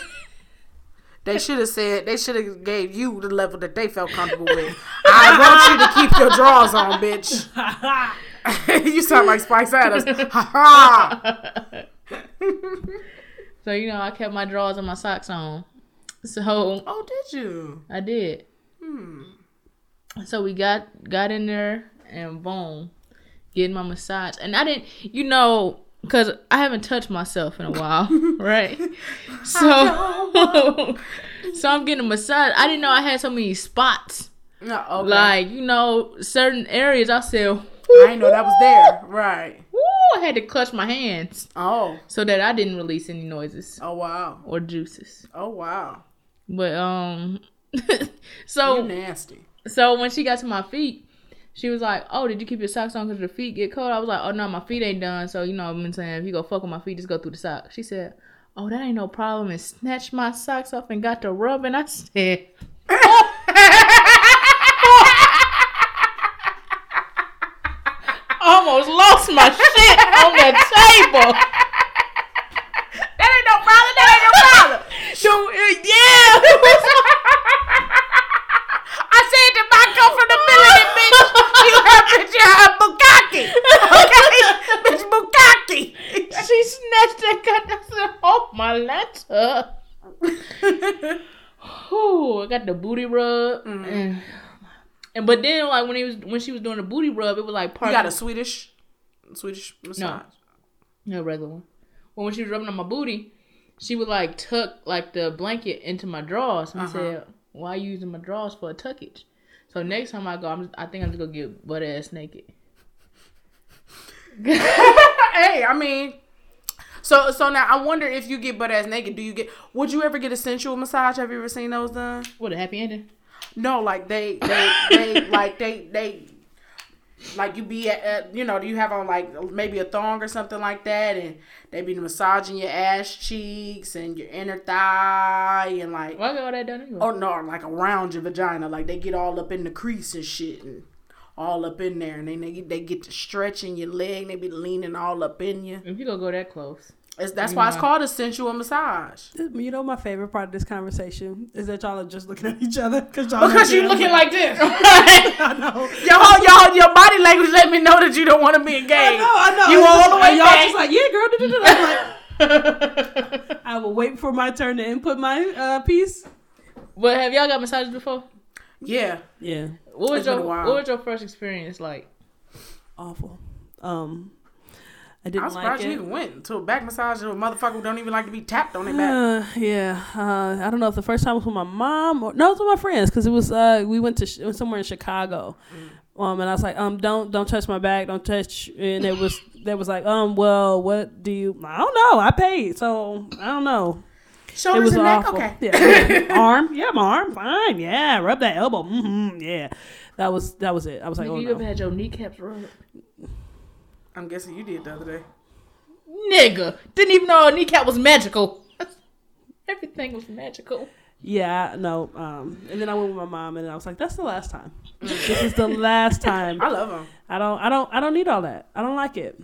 S2: they should have said they should have gave you the level that they felt comfortable with. I want you to keep your drawers on, bitch. you sound like Spice Adams. Ha ha.
S1: So you know, I kept my drawers and my socks on. So
S2: Oh, did you?
S1: I did.
S2: Hmm.
S1: So we got got in there and boom, getting my massage. And I didn't, you know, because I haven't touched myself in a while, right? So, so I'm getting a massage. I didn't know I had so many spots.
S2: No, okay.
S1: Like you know, certain areas. I said,
S2: I didn't know that was there. Right.
S1: I had to clutch my hands
S2: Oh.
S1: so that I didn't release any noises
S2: Oh wow.
S1: or juices.
S2: Oh wow.
S1: But um,
S2: You
S1: so
S2: nasty.
S1: So when she got to my feet, she was like, "Oh, did you keep your socks on because your feet get cold?" I was like, "Oh no, my feet ain't done." So you know, I've been saying if you go fuck with my feet, just go through the socks. She said, "Oh, that ain't no problem," and snatched my socks off and got to rub. And I said, "Almost lost my shit on that table."
S2: That ain't no problem. That ain't no problem.
S1: So, uh, yeah.
S2: I said the mic come from the middle of it, bitch. You heard, bitch. You heard Bukaki. Okay, bitch, Bukaki.
S1: she snatched that goddamn off my letter. Ooh, I got the booty rub. And, and but then like when he was when she was doing the booty rub, it was like part
S2: You got a Swedish, Swedish massage.
S1: No. no regular one. But when she was rubbing on my booty, she would like tuck like the blanket into my drawers and
S2: Uh-huh.
S1: said, "Why are you using my drawers for a tuckage?" So next time I go, I'm just, I think I'm just gonna get butt ass naked.
S2: hey, I mean, so so now I wonder if you get butt ass naked, do you get? Would you ever get a sensual massage? Have you ever seen those done?
S1: What a happy ending.
S2: No, like they they they like they they like you be at, at you know do you have on like maybe a thong or something like that, and they be massaging your ass cheeks and your inner thigh and like
S1: Why all that done anyway?
S2: oh no like around your vagina like they get all up in the crease and shit and all up in there and then they they get to stretching your leg they be leaning all up in you.
S1: If you gonna go that close,
S2: It's, that's why it's called a sensual massage.
S3: You know, my favorite part of this conversation is that y'all are just looking at each other because y'all
S2: Because you
S3: looking
S2: looking like this.
S3: I know.
S2: Your whole, your, your body language let me know that you don't want to be engaged.
S3: I know, I know.
S2: You
S3: It's
S2: all
S3: just-
S2: the way
S3: y'all
S2: back.
S3: just like, yeah, girl. da-da-da-da. I'm like, I will wait for my turn to input my uh, piece.
S1: but have y'all got massages before?
S2: Yeah.
S3: Yeah,
S1: What was
S2: It's
S1: your. What was your first experience like?
S3: awful. Um, I
S2: I'm
S3: didn't like
S2: surprised
S3: it.
S2: you even went to a back massage to a motherfucker who don't even like to be tapped on their back.
S3: Uh, yeah, uh, I don't know if the first time was with my mom or no, it was with my friends because it was uh, we went to sh- it was somewhere in Chicago, um, and I was like, um, don't don't touch my back, don't touch, and it was that was like, um, well, what do you? I don't know, I paid, so I don't know. It was
S2: and neck, okay.
S3: Yeah, arm, yeah, my arm, fine, yeah, rub that elbow, mm-hmm, yeah, that was that was it. I was like,
S1: Nigga,
S3: oh
S1: you
S3: no.
S1: ever had your kneecaps rubbed?
S2: I'm guessing you did the other day.
S1: Nigga, didn't even know a kneecap was magical. Everything was magical.
S3: Yeah, no. Um, and then I went with my mom, and I was like, "That's the last time. this is the last time.
S2: I love them.
S3: I don't, I don't, I don't need all that. I don't like it.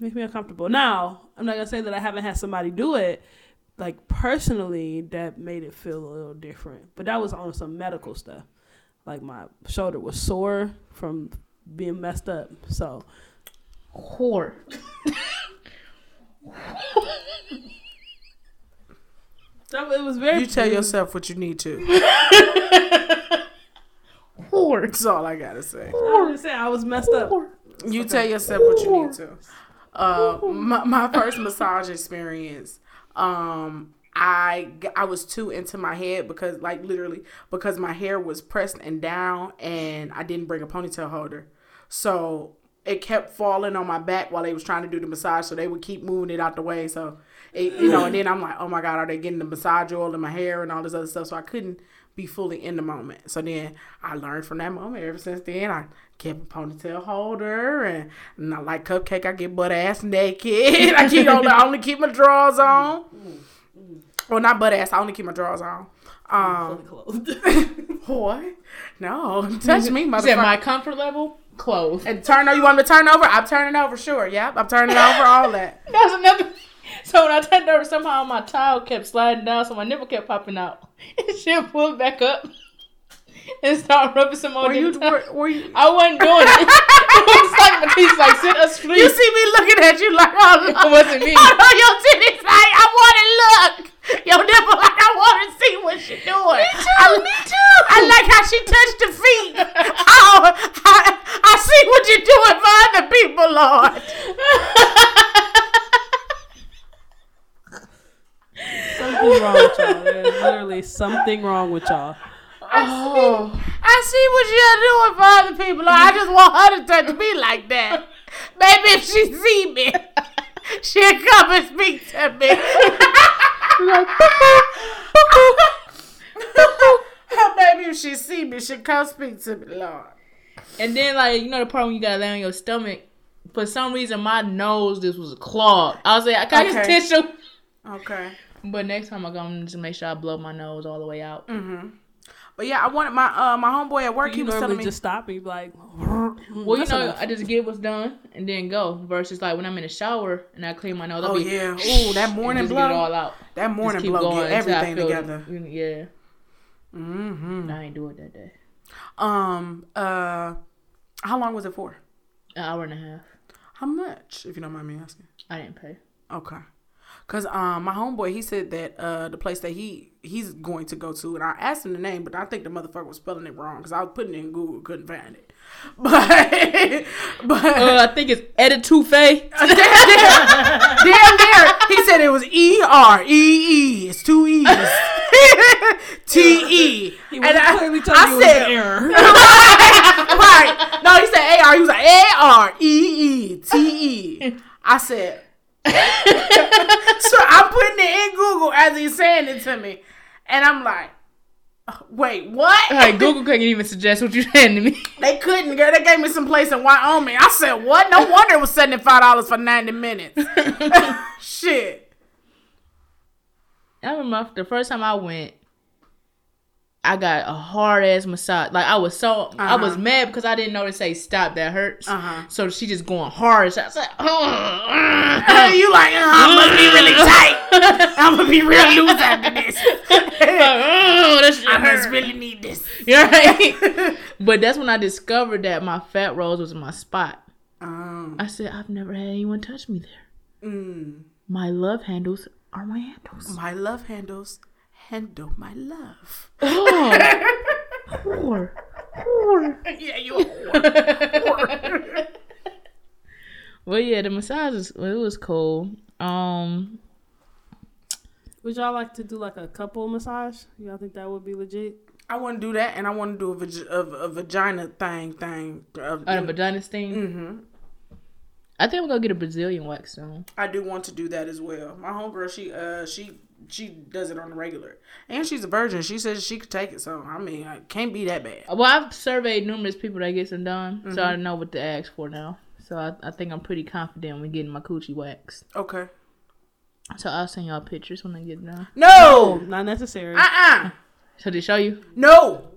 S3: Makes me uncomfortable. Now, I'm not gonna say that I haven't had somebody do it, like personally, that made it feel a little different. But that was on some medical stuff. Like my shoulder was sore from being messed up. So
S1: Whore.
S3: So it was very.
S2: You tell yourself what you need to.
S1: Whore.
S2: That's all I gotta say.
S3: I was say I was messed up.
S2: You tell yourself what you need to. Uh, my, my first massage experience. Um, I g- I was too into my head because like literally because my hair was pressed and down and I didn't bring a ponytail holder, so it kept falling on my back while they was trying to do the massage. So they would keep moving it out the way. So it, you know, and then I'm like, oh my god, are they getting the massage oil in my hair and all this other stuff? So I couldn't be fully in the moment. So then I learned from that moment. Ever since then, I kept a ponytail holder, and, and I like cupcake. I get butt ass naked. I keep only, I only keep my drawers on. Well, not butt ass. I only keep my drawers on. Um,
S3: Fully clothed.
S2: what? No, touch me,
S1: You
S2: motherfucker.
S1: said my comfort level? Clothes.
S2: and turn over. You want me to turn over? I'm turning over. Sure. Yep. I'm turning over. All that.
S1: That's another. So when I turned over, somehow my towel kept sliding down, so my nipple kept popping out. And shit pulled back up and started rubbing some more.
S2: Were you? Were, were you?
S1: I wasn't doing it. it was like Matisse, like sit asleep.
S2: You see me looking at you like, oh,
S1: it wasn't me.
S2: Oh, no, your titties like, I want to look. Your nipple like, I want to see what she doing. Me too, I, me too. I like how she touched the feet. oh, I, I see what you're doing for other people, Lord.
S3: Something wrong with y'all. There's literally something wrong with y'all.
S1: Oh.
S2: I see what you're doing for other people, Lord. I just want her to touch me like that. Maybe if she see me, she'll come and speak to me. Maybe if she see me, she'll come speak to me, Lord.
S1: And then like you know the part when you gotta lay on your stomach. For some reason, my nose this was clogged. I was like, I got
S2: Okay.
S1: this tissue.
S2: Okay.
S1: But next time I go, I'm gonna just make sure I blow my nose all the way out.
S2: Mm-hmm. But yeah, I wanted my uh my homeboy at work.
S3: You
S2: he was telling me.
S3: just stop and be like,
S1: Well, you know,
S3: enough.
S1: I just get what's done and then go. Versus like when I'm in the shower and I clean my nose.
S2: Oh
S1: be,
S2: yeah. Ooh, that morning
S1: just get it
S2: blow.
S1: all out.
S2: That
S1: Just
S2: morning
S1: keep
S2: blow
S1: going
S2: get everything
S1: feel-
S2: together.
S1: Yeah,
S2: Mm-hmm.
S1: I ain't do it that day.
S2: Um. Uh. How long was it for?
S1: An hour and a half.
S2: How much, if you don't mind me asking?
S1: I didn't pay.
S2: Okay. Cause um my homeboy he said that uh the place that he he's going to go to and I asked him the name but I think the motherfucker was spelling it wrong because I was putting it in Google couldn't find it. But but
S1: Uh, I think it's Edit Touffet.
S2: damn damn near. He said it was E R E E. It's two E's. T E.
S3: He was clearly telling
S2: I
S3: was
S2: said-
S3: error.
S2: right. No he said A R he was like A R E E T E. I said so I'm putting it in Google as he's saying it to me, and I'm like, wait, what?
S1: Like Google couldn't even suggest what you're saying to me.
S2: They couldn't, girl. They gave me some place in Wyoming. I said, what? No wonder it was seventy five dollars for ninety minutes. Shit.
S1: I remember the first time I went, I got a hard ass massage. Like I was so I was
S2: Uh-huh.
S1: mad because I didn't know to say stop. That hurts.
S2: Uh-huh.
S1: So she just going hard. So I was like,
S2: Uh, you like? Uh, I'm gonna be really tight. I'm gonna be real loose after this.
S1: oh,
S2: I really need this.
S1: You know right? but that's when I discovered that my fat rolls was my spot.
S2: Um.
S1: I said, I've never had anyone touch me there.
S2: mm.
S1: My love handles are my handles.
S2: My love handles handle my love.
S1: Oh, whore. Whore.
S2: yeah, you. a whore.
S1: Well, yeah, the massage was, well, it was cool. Um,
S3: Would y'all like to do like a couple massage? Y'all think that would be legit?
S2: I want to do that, and I want to do a, vag- a, a vagina thing thing. Uh,
S1: uh, the vagina thing.
S2: mm-hmm.
S1: I think I'm gonna get a Brazilian wax soon.
S2: I do want to do that as well. My homegirl, she uh she she does it on the regular, and she's a virgin. She says she could take it, so I mean, I can't be that bad.
S1: Well, I've surveyed numerous people that gets them done, so
S2: Mm-hmm.
S1: I know what to ask for now. So I, I think I'm pretty confident when getting my coochie waxed.
S2: Okay.
S1: So I'll send y'all pictures when I get done.
S2: No.
S3: Not necessary.
S2: Uh uh
S1: So they show you?
S2: No.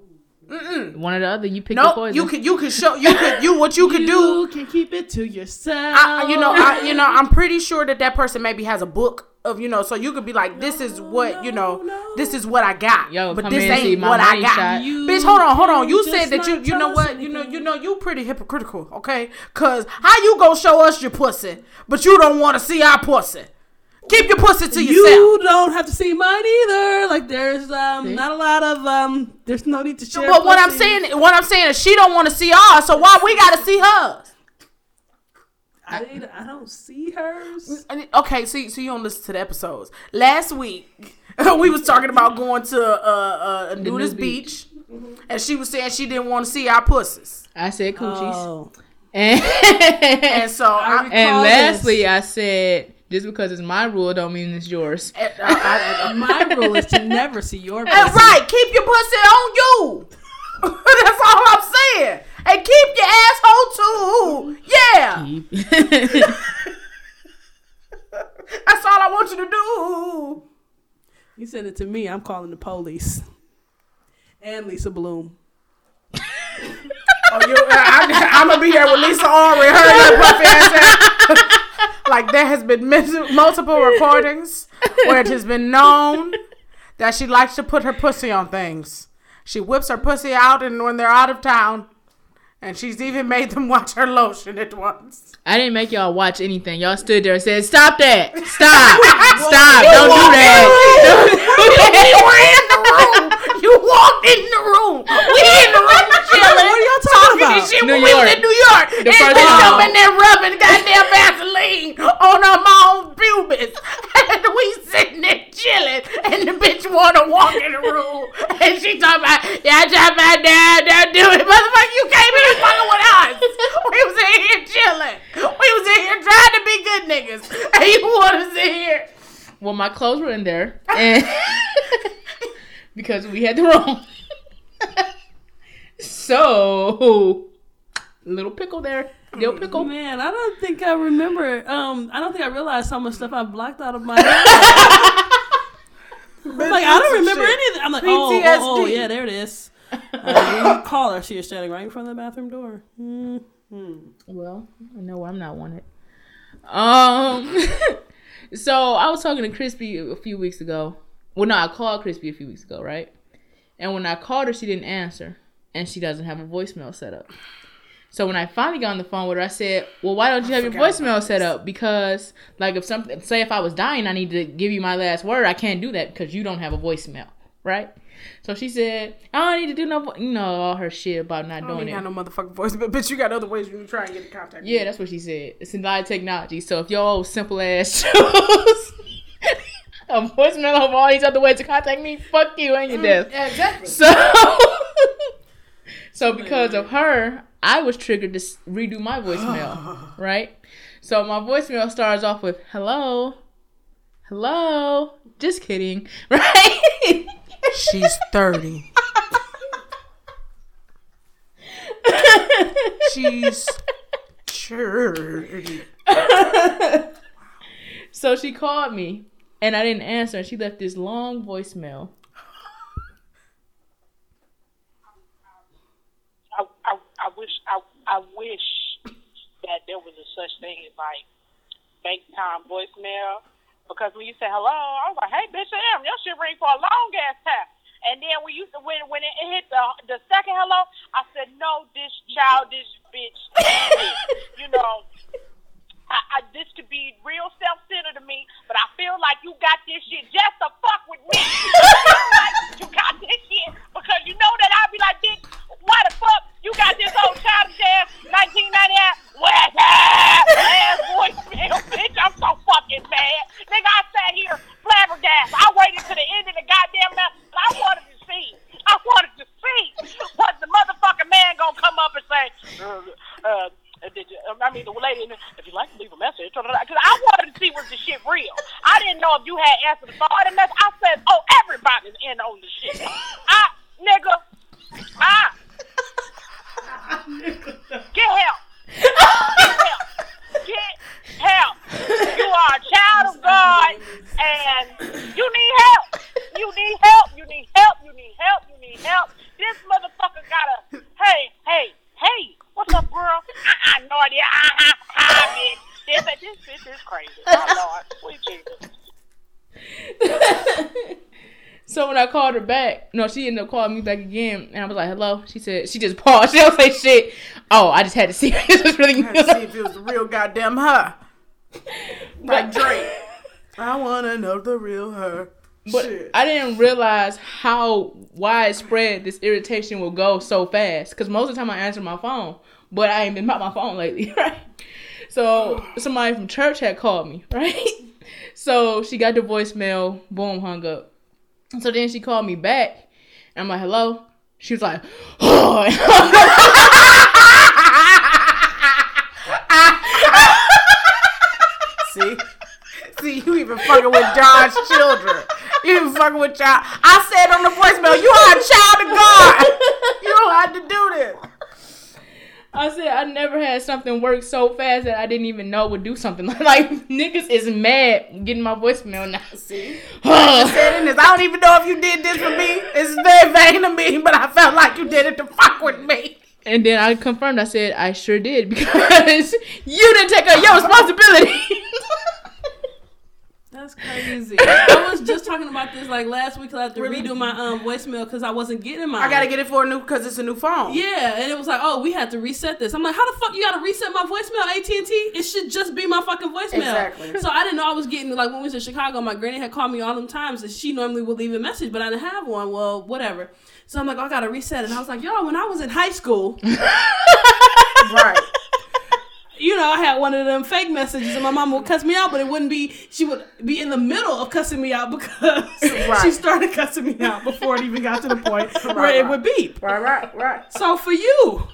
S1: One or the other. You pick your
S2: Nope.
S1: poison.
S2: You could you could show you could you what you could do.
S3: You can keep it to yourself.
S2: I, you know, I, you know, I'm pretty sure that that person maybe has a book of, you know, so you could be like, this is what, you know,
S3: no.
S2: this is what I got,
S1: Yo,
S2: but this
S1: in and see
S2: ain't what I got. Bitch, hold on, hold on. You said that you, you know what, you know, you know, you pretty hypocritical, okay? Cause how you gonna show us your pussy, but you don't want to see our pussy? Keep your pussy to yourself.
S3: You don't have to see mine either. Like there's um not a lot of um. There's no need to share.
S2: But what I'm saying, what I'm saying is, she don't want to see ours, so why we gotta see hers?
S3: I, I don't see hers.
S2: And it- Okay, so, so you don't listen to the episodes. Last week, we was talking about going to uh, uh, a nudist
S1: beach.
S2: beach, and she was saying she didn't want to see our pussies.
S1: I said coochies.
S3: Oh.
S1: And,
S2: And so, I,
S3: recall
S1: and
S3: this.
S1: lastly, I said just because it's my rule don't mean it's yours.
S2: Uh, I- I- I-
S3: My rule is to never see your pussy.
S2: And right, keep your pussy on you. That's all I'm saying. And keep your asshole too. Yeah, that's all I want you to do.
S3: You send it to me. I'm calling the police. And Lisa Bloom.
S2: Oh, you, I, I'm gonna be here with Lisa Ori, her little puffy ass. Like there has been mis- multiple recordings where it has been known that she likes to put her pussy on things. She whips her pussy out, and when they're out of town, and she's even made them watch her lotion at once.
S1: I didn't make y'all watch anything. Y'all stood there and said, "Stop that! Stop! Stop! Don't do that!
S2: in the room. You walked in the room. We in the room chilling.
S3: What are y'all talking about?
S2: this shit
S1: New
S2: when we was in New York.
S1: The
S2: and
S1: first
S2: bitch
S1: time.
S2: up in there rubbing goddamn Vaseline on her mom's pubis. And we sitting there chilling. And the bitch wanna walk in the room. And she talking about, yeah, talking about dad, dad, do it. Motherfucker, you came in here fucking with us. We was in here chilling. We was in here trying to be good niggas. And you want us in here.
S1: Well, my clothes were in there, and because we had the wrong. so, little pickle there, little pickle.
S3: Man, I don't think I remember. Um, I don't think I realized how much stuff I blocked out of my head. I'm like, I don't remember
S2: Shit.
S3: anything. I'm like, oh, oh, oh, yeah, there it is. Uh, you call her, she is standing right in front of the bathroom door. Mm.
S1: Well, I know I'm not wanted. Um, so I was talking to Chrispy a few weeks ago. Well, no, I called Chrispy a few weeks ago, right? And when I called her, she didn't answer, and she doesn't have a voicemail set up. So when I finally got on the phone with her, I said, "Well, why don't you have your voicemail set up? Because, like, if something, say, if I was dying, I need to give you my last word. I can't do that because you don't have a voicemail, right?" So she said, "I don't need to do no, vo-, you know, all her shit about not
S2: I don't
S1: doing it."
S2: have no motherfucking voice, but bitch, you got other ways you can try and get in contact.
S1: Yeah, that's what she said. It's lot of technology. So if your old simple ass a voicemail of all these other ways to contact me, fuck you and your mm, death.
S2: Yeah, exactly.
S1: So, so because of her, I was triggered to redo my voicemail, right? So my voicemail starts off with "Hello, hello." Just kidding, right?
S2: She's 30. She's 30.
S1: so she called me, and I didn't answer. And she left this long voicemail.
S4: I, I, I wish I, I wish that there was a such thing as like FaceTime voicemail because when you say hello, I was like, hey bitch, damn, your shit ring for a long ass time. And then we when you when when it hit the the second hello, I said, no, this childish bitch, you know. I, I, this could be real self-centered to me, but I feel like you got this shit just to fuck with me. you got this shit because you know that I'll be like, bitch, why the fuck you got this old childish ass 1998 what's ass voicemail, bitch? I'm so fucking mad, nigga. I sat here flabbergasted. I waited to the end of the goddamn night. I wanted to see. I wanted to see what the motherfucking man gonna come up and say. Uh, uh, I mean, the lady, if you'd like to leave a message, because I wanted to see was the shit real. I didn't know if you had answered the phone. I said, oh, everybody's in on the shit. I, nigga, I, get help. Get help. Get help. You are a child of God, and you need help. You need help. You need help. You need help. You need help. This motherfucker gotta. Hey, hey, hey. What's up, girl? I, I no idea. Uh-huh. Hi, bitch. This, this, this is crazy. My Lord, sweet Jesus.
S1: So when I called no, she ended up calling me back again, and I was like, "Hello." She said she just paused. She don't say shit. Oh, I just had to see if this was really
S2: Let's see if it was the real goddamn her. Like Drake. I wanna know the real her.
S1: But
S2: Shit.
S1: I didn't realize how widespread this irritation will go so fast. Because most of the time I answer my phone, but I ain't been by my phone lately, right? So somebody from church had called me, right? So she got the voicemail, boom, hung up. So then she called me back, and I'm like, hello? She was like, oh.
S2: See? See, you even fucking with John's children. You even fucking with child. I said on the voicemail, you are a child of God. You don't have to do this.
S1: I said I never had something work so fast that I didn't even know would do something. Like niggas is mad getting my voicemail now.
S2: See? Said this, I don't even know if you did this for me. It's very vain of me, but I felt like you did it to fuck with me.
S1: And then I confirmed. I said I sure did because you didn't take your responsibility.
S3: That's crazy. I was just talking about this like last week. 'cause I had to redo my um voicemail because I wasn't getting mine.
S2: I gotta get it for a new, because it's a new phone.
S3: Yeah, and it was like, oh, we had to reset this. I'm like, how the fuck you gotta reset my voicemail, AT and T? It should just be my fucking voicemail.
S2: Exactly.
S3: So I didn't know I was getting like when we was in Chicago. My granny had called me all them times, and she normally would leave a message, but I didn't have one. Well, whatever. So I'm like, oh, I gotta reset it. And I was like, yo, when I was in high school,
S2: Right.
S3: You know, I had one of them fake messages, and my mom would cuss me out, but it wouldn't be. She would be in the middle of cussing me out because
S2: Right.
S3: she started cussing me out before it even got to the point where
S2: Right,
S3: it would beep.
S2: Right, right, right.
S3: So for you,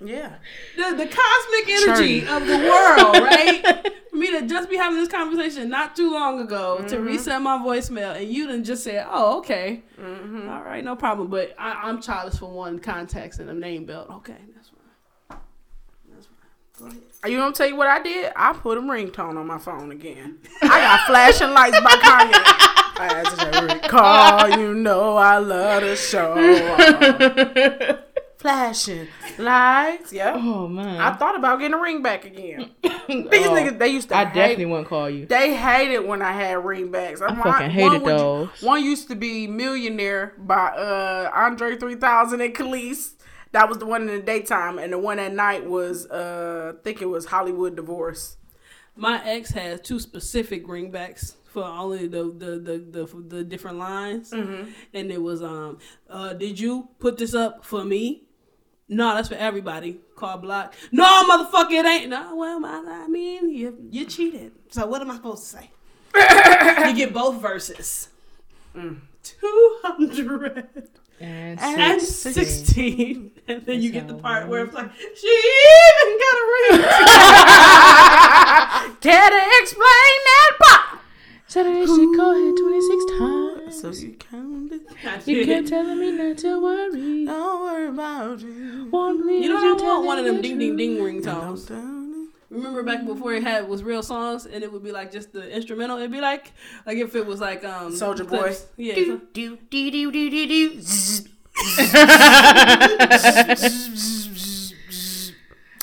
S2: Yeah.
S3: the, the cosmic energy of the world, right? For me to just be having this conversation not too long ago to mm-hmm. reset my voicemail, and you didn't just say, "Oh, okay, mm-hmm. All right, no problem." But I, I'm childish for one contacts and a name belt. Okay, that's fine. That's fine. Go ahead.
S2: You know, tell you what I did? I put a ringtone on my phone again. I got flashing lights by Kanye. As every call, you know I love the show. flashing lights. Yeah.
S1: oh man,
S2: I thought about getting a ring back again. These
S1: Oh,
S2: niggas, they used to
S1: I
S2: hate
S1: definitely wouldn't call you.
S2: They hated when I had ringbacks. I'm
S1: I fucking hated
S2: one would- One used to be Millionaire by uh Andre 3000 and Kelis. That was the one in the daytime, and the one at night was uh I think it was Hollywood Divorce.
S3: My ex has two specific ringbacks for only the the the the, the different lines, and it was um, uh, did you put this up for me? No, that's for everybody. Call block. No, motherfucker, it ain't. No, well, I, I mean, you you cheated. So what am I supposed to say? you get both verses. Two hundred
S1: And
S3: and
S1: six-
S3: sixteen, and then you get the part where it's like she even got a ring.
S2: Can I explain that part?
S1: Saturday she called her 26 times.
S2: So you counted.
S1: You kept telling me not to worry.
S2: Don't worry about you.
S1: Won't
S3: You know,
S1: you
S3: I
S1: tell
S3: want one of them
S1: the
S3: ding ding ding
S1: truth.
S3: ringtones.
S2: Don't
S3: Remember back before it had was real songs and it would be like just the instrumental. It'd be like like if it was like um
S2: Soldier Boy.
S3: Yeah.
S2: do do do do do do do.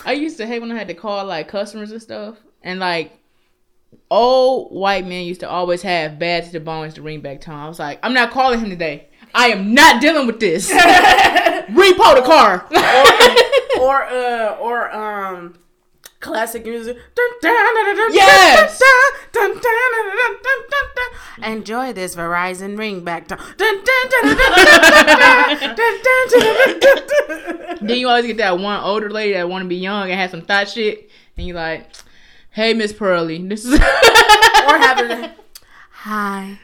S1: I used to hate when I had to call like customers and stuff, and like old white men used to always have bad to the bones to ring back tone. I was like, I'm not calling him today. I am not dealing with this. Repo the car.
S2: or uh or um classic music.
S1: Yes.
S2: Enjoy this Verizon ringback.
S1: then you always get that one older lady that want to be young and have some thought shit, and you like, "Hey, Miss Pearly, this is."
S2: or having, "Hi,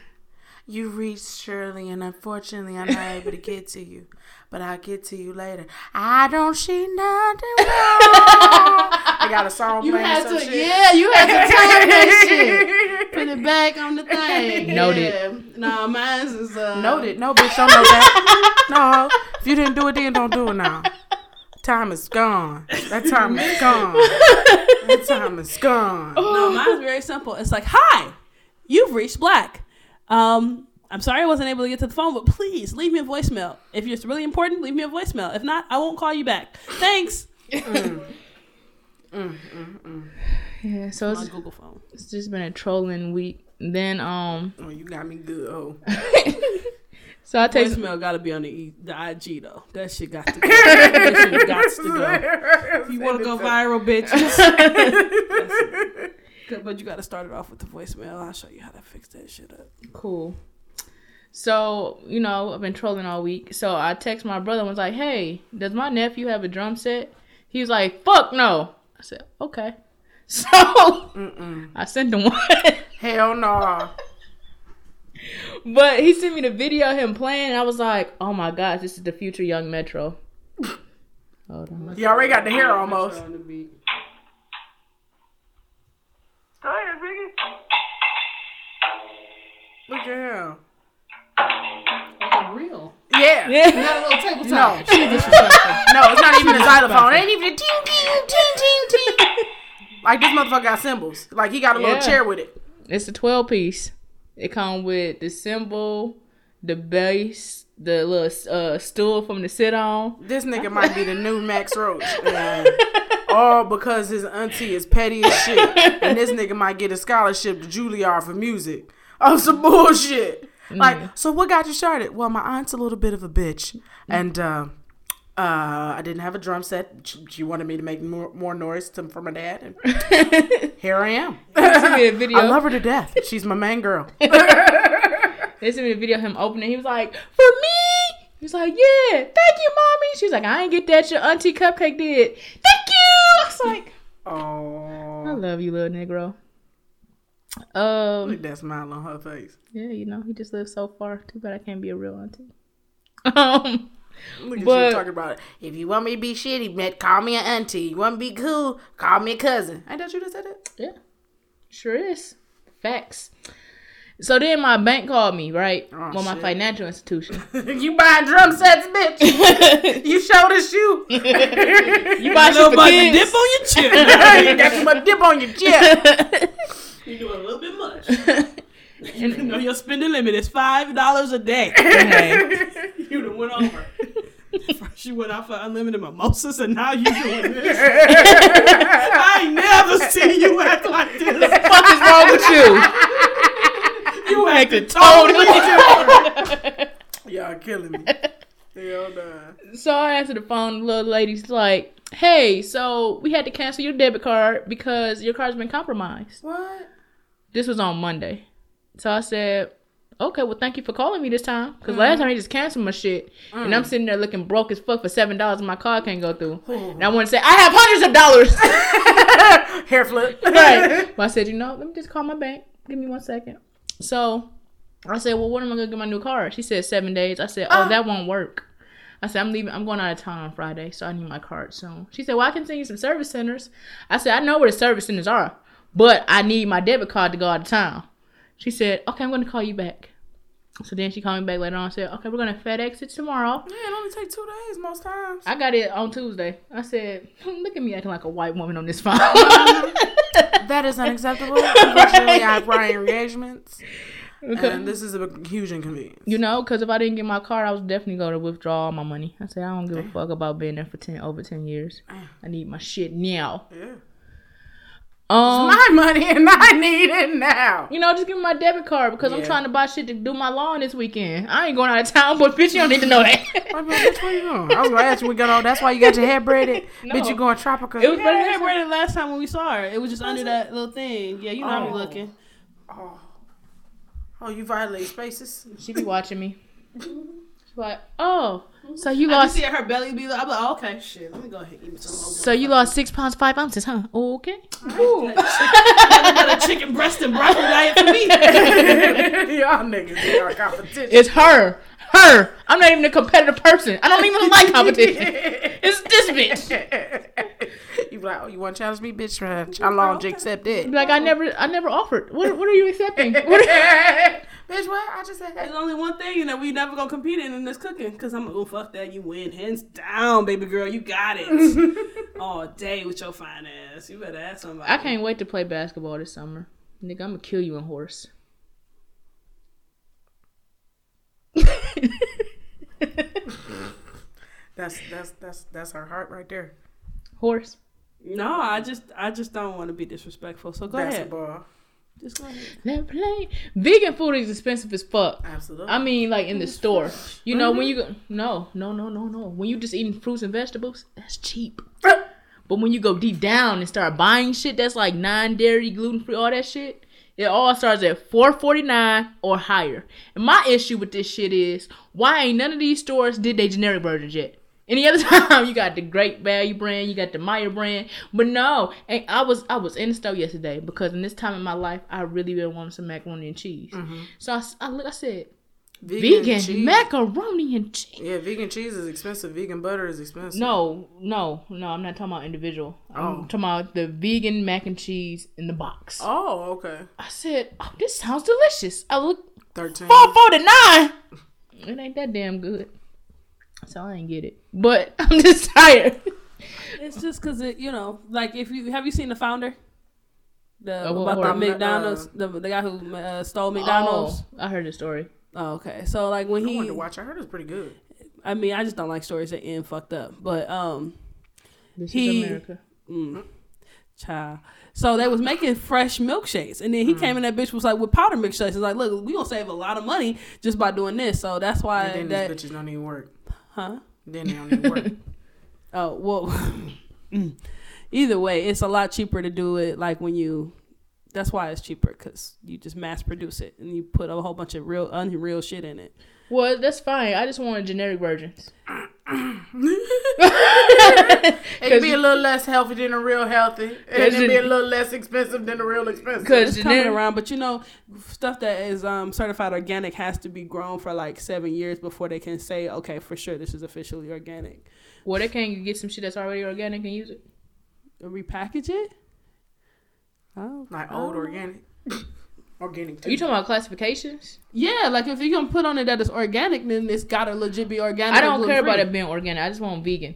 S2: you reached Shirley, and unfortunately, I'm not able to get to you." But I'll get to you later. I don't see nothing wrong. I got a song
S3: You
S2: playing.
S3: had
S2: some
S3: to,
S2: shit.
S3: yeah, you had to type that shit. Put it back on the thing.
S1: Noted.
S3: Yeah. Nah, mine's is uh.
S2: Noted. No, bitch, don't know that. No, if you didn't do it then, don't do it now. Time is gone. That time is gone. That time is gone.
S3: No, mine's very simple. It's like, hi, you've reached black. Um, I'm sorry I wasn't able to get to the phone, but please leave me a voicemail. If it's really important, leave me a voicemail. If not, I won't call you back. Thanks.
S1: Yeah, so
S3: My
S1: it's,
S3: Google phone.
S1: it's just been a trolling week. Then um,
S2: Oh, you got me good. Oh,
S1: so I text
S3: Voicemail got to be on the, e- the IG though. That shit got to go. that shit got to go. You want to go viral, bitches? Good, but you got to start it off with the voicemail. I'll show you how to fix that shit up.
S1: cool. So you know I've been trolling all week. So I text my brother and was like, "Hey, does my nephew have a drum set?" He was like, "Fuck no." I said, "Okay." So I sent him one.
S2: Hell no.
S1: But he sent me the video of him playing, and I was like, "Oh my gosh, this is the future Young Metro." Hold on.
S2: You already got the hair almost.
S3: On the beat.
S2: Look at him.
S3: Real.
S2: Yeah.
S1: Yeah.
S3: Not a little tabletop.
S2: No. No, it's not even a xylophone. It ain't even a ting ting ting ting ting. Like this motherfucker got cymbals. Like he got a little
S1: Yeah.
S2: chair with it.
S1: It's a twelve piece. It come with the cymbal, the bass, the little uh, stool from the sit on.
S2: This nigga might be the new Max Roach. And all because his auntie is petty as shit. And this nigga might get a scholarship to Juilliard for music. Oh, some bullshit. Like, so what got you started? Well, my aunt's a little bit of a bitch. And, uh, uh, I didn't have a drum set. She, she wanted me to make more, more noise to, for my dad. And here I am.
S1: me a video.
S2: I love her to death. She's my main girl.
S1: They sent me a video of him opening. He was like, "For me." He was like, "Yeah, thank you, mommy." She was like, "I ain't get that. Your auntie Cupcake did. Thank you." I was like,
S2: "Oh, "I
S1: love you, little Negro." Um,
S2: look at that smile on her face.
S1: yeah, you know, he just lives so far. Too bad I can't be a real auntie. Um,
S2: Look at
S1: But-
S2: you talking about it. If you want me to be shitty, man, call me an auntie. You want to be cool, call me a cousin. Ain't that you that said it?
S1: yeah, sure is. Facts. So then my bank called me, right?
S2: Oh,
S1: well, my
S2: shit.
S1: financial institution.
S2: you buying drum sets, bitch. you show the shoe.
S1: You buy shit
S3: Little
S1: for kids?
S3: dip on your chin.
S2: you got too much dip on your chest.
S3: You doing a little bit much. You know your spending limit is five dollars a day.
S1: Okay.
S3: You done went over. First you went out for unlimited mimosas, and now you doing this. I never seen you act like this.
S1: What is wrong with you?
S3: You acted
S1: Totally
S3: totally different.
S2: Y'all killing me. Hell nah.
S1: So I answered the phone. The little lady's like, "Hey, so we had to cancel your debit card because your card's been compromised."
S2: What?
S1: This was on Monday. So I said, "Okay, well, thank you for calling me this time because mm. last time he just canceled my shit, and I'm mm. sitting there looking broke as fuck for seven dollars, and my card can't go through. And I want to say I have hundreds of dollars,
S2: Hair flip.
S1: right? But I said, you know, let me just call my bank. Give me one second. So I said, well, when am I gonna get my new card? She said seven days. I said, oh, ah. that won't work. I said, I'm leaving. I'm going out of town on Friday, so I need my card soon. She said, well, I can send you some service centers. I said, I know where the service centers are, but I need my debit card to go out of town. She said, okay, I'm going to call you back. So then she called me back later on and said, okay, we're going to FedEx it tomorrow.
S2: Yeah, it only take two days most times.
S1: I got it on Tuesday. I said, hmm, look at me acting like a white woman on this phone.
S2: That is unacceptable. Unfortunately, I have prior engagements,
S1: Okay.
S2: and this is a huge inconvenience.
S1: You know, because if I didn't get my card, I was definitely going to withdraw all my money. I said, I don't give a fuck about being there for 10, over 10 years. I need my shit now.
S2: Yeah.
S1: Um,
S2: My money, and I need it now.
S1: you know, just give me my debit card because I'm trying to buy shit to do my lawn this weekend. I ain't going out of town, but bitch, you don't need to know that.
S2: Bitch, where you going? I was gonna ask you, we got all. That's why you got your hair braided.
S1: No.
S2: Bitch, you going tropical?
S1: It was
S3: Yeah,
S1: better
S3: I
S1: than
S3: had braided last time when we saw her. It was just under that little thing. Yeah, you know how
S2: Oh.
S3: we looking.
S2: Oh, oh, you violate spaces.
S1: She be watching me. She's like, oh, so you
S3: I
S1: lost,
S3: just see her belly be like, I'm like, oh, okay, shit, let me go ahead and give some more.
S1: so you lost six pounds five ounces, huh? Okay.
S3: got a chicken breast and broccoli diet for me.
S2: Y'all niggas be our competition.
S1: It's her, her. I'm not even a competitive person. I don't even like competition. It's this bitch.
S2: you be like, oh, you want to challenge me, bitch? How long to accept it?
S1: Like I never, I never offered. What, what are you accepting? What
S2: bitch, what? I just said.
S3: There's only one thing that we never gonna compete in and it's cooking. Cause I'm like, oh fuck that, you win hands down, baby girl, you got it. All day with your fine ass. You better ask somebody.
S1: I can't wait to play basketball this summer. Nigga, I'm gonna kill you in horse.
S2: That's that's that's that's her heart right there.
S1: Horse.
S3: No, I just I just don't want to be disrespectful. So go ahead.
S2: Basketball.
S3: Just go ahead.
S1: Let play. Vegan food is expensive as fuck.
S2: Absolutely.
S1: I mean, like in the store. You know, when mm-hmm. you go, no, no, no, no, no. When you just eating fruits and vegetables, that's cheap. But when you go deep down and start buying shit that's like non dairy, gluten free, all that shit, it all starts at four forty nine or higher. And my issue with this shit is why ain't none of these stores did they generic versions yet? Any other time you got the Great Value brand, you got the Meijer brand, but no. And I was I was in the store yesterday because in this time in my life I really been wanting some macaroni and cheese. Mm-hmm. So I look- I said vegan,
S2: cheese.
S1: macaroni and cheese.
S2: Yeah, vegan cheese is expensive. Vegan butter is expensive.
S1: No, no, no. I'm not talking about individual. I'm
S2: Oh.
S1: talking about the vegan mac and cheese in the box.
S2: Oh, okay.
S1: I said, "Oh, this sounds delicious." I look
S2: Thirteen.
S1: four forty nine. It ain't that damn good, so I ain't get it. But I'm just tired.
S3: It's just because it, you know, like if you have you seen the founder, the
S1: Uh, what-
S3: about the
S1: what-
S3: McDonald's, the, the guy who uh, stole McDonald's.
S1: Oh, I heard the story.
S3: Oh, okay, so like when
S2: I
S3: he,
S2: wanted to watch. I heard it's pretty good.
S3: I mean, I just don't like stories that end fucked up, but um,
S1: This
S3: He-
S1: is America.
S3: mm, child. So they was making fresh milkshakes, and
S2: Mm.
S3: then he came in. That bitch was like with powder milkshakes. It's like, look, we gonna save a lot of money just by doing this. So that's why
S2: And then
S3: that,
S2: these bitches don't even work.
S3: huh?
S2: Then they don't even work.
S3: Oh well. mm. Either way, it's a lot cheaper to do it like when you. That's why it's cheaper because you just mass produce it and you put a whole bunch of real unreal shit in it.
S1: Well, that's fine. I just wanted generic versions.
S2: It can be a little less healthy than a real healthy, and
S1: Cause
S2: it be a little less expensive than a real expensive.
S1: Cause
S3: It's coming
S1: generic,
S3: around, but you know, stuff that is um, certified organic has to be grown for like seven years before they can say, okay, for sure, this is officially organic.
S1: well, they can't get some shit that's already organic and use it.
S3: Repackage it. Oh,
S2: like
S3: I
S2: old organic, organic. Too.
S1: Are you talking about classifications?
S3: Yeah, like if you're gonna put on it that it's organic, then it's gotta legit be organic.
S1: I don't care about it being organic. I just want vegan.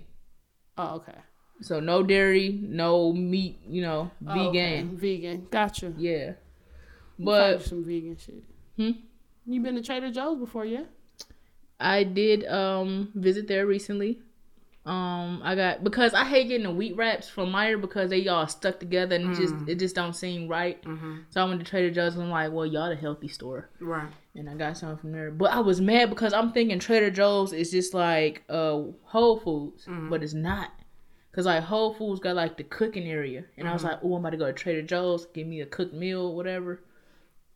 S3: Oh, okay.
S1: So no dairy, no meat. You know,
S3: Oh,
S1: vegan.
S3: okay. Vegan. Gotcha.
S1: Yeah. But
S3: some vegan shit.
S1: Hmm?
S3: You been to Trader Joe's before, yeah?
S1: I did um visit there recently. Um, I got because I hate getting the wheat wraps from Meijer because they all stuck together and it just it just don't seem right.
S2: Mm-hmm.
S1: So I went to Trader Joe's and I'm like, well, y'all the healthy store,
S2: Right.
S1: and I got something from there. But I was mad because I'm thinking Trader Joe's is just like uh Whole Foods, but it's not. Cause like Whole Foods got like the cooking area, and I was like, oh, I'm about to go to Trader Joe's, give me a cooked meal, whatever.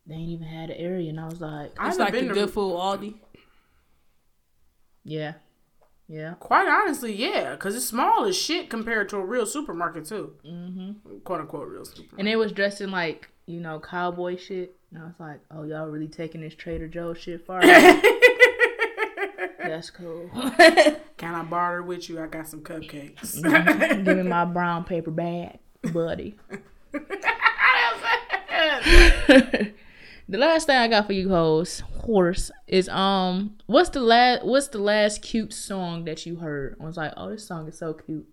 S1: They ain't even had an area, and I was like,
S2: I
S3: It's
S2: haven't
S3: like the
S2: been to-
S3: good food Aldi.
S1: yeah, yeah.
S2: Quite honestly, yeah, because it's small as shit compared to a real supermarket too. Mm-hmm. Quote unquote real supermarket.
S1: And they was dressed in like, you know, cowboy shit. And I was like, oh, y'all really taking this Trader Joe's shit far? That's cool.
S2: Can I barter with you? I got some cupcakes.
S1: Give me my brown paper bag, buddy. The last thing I got for you hoes, horse, is um, what's the last what's the last cute song that you heard? I was like, oh, this song is so cute.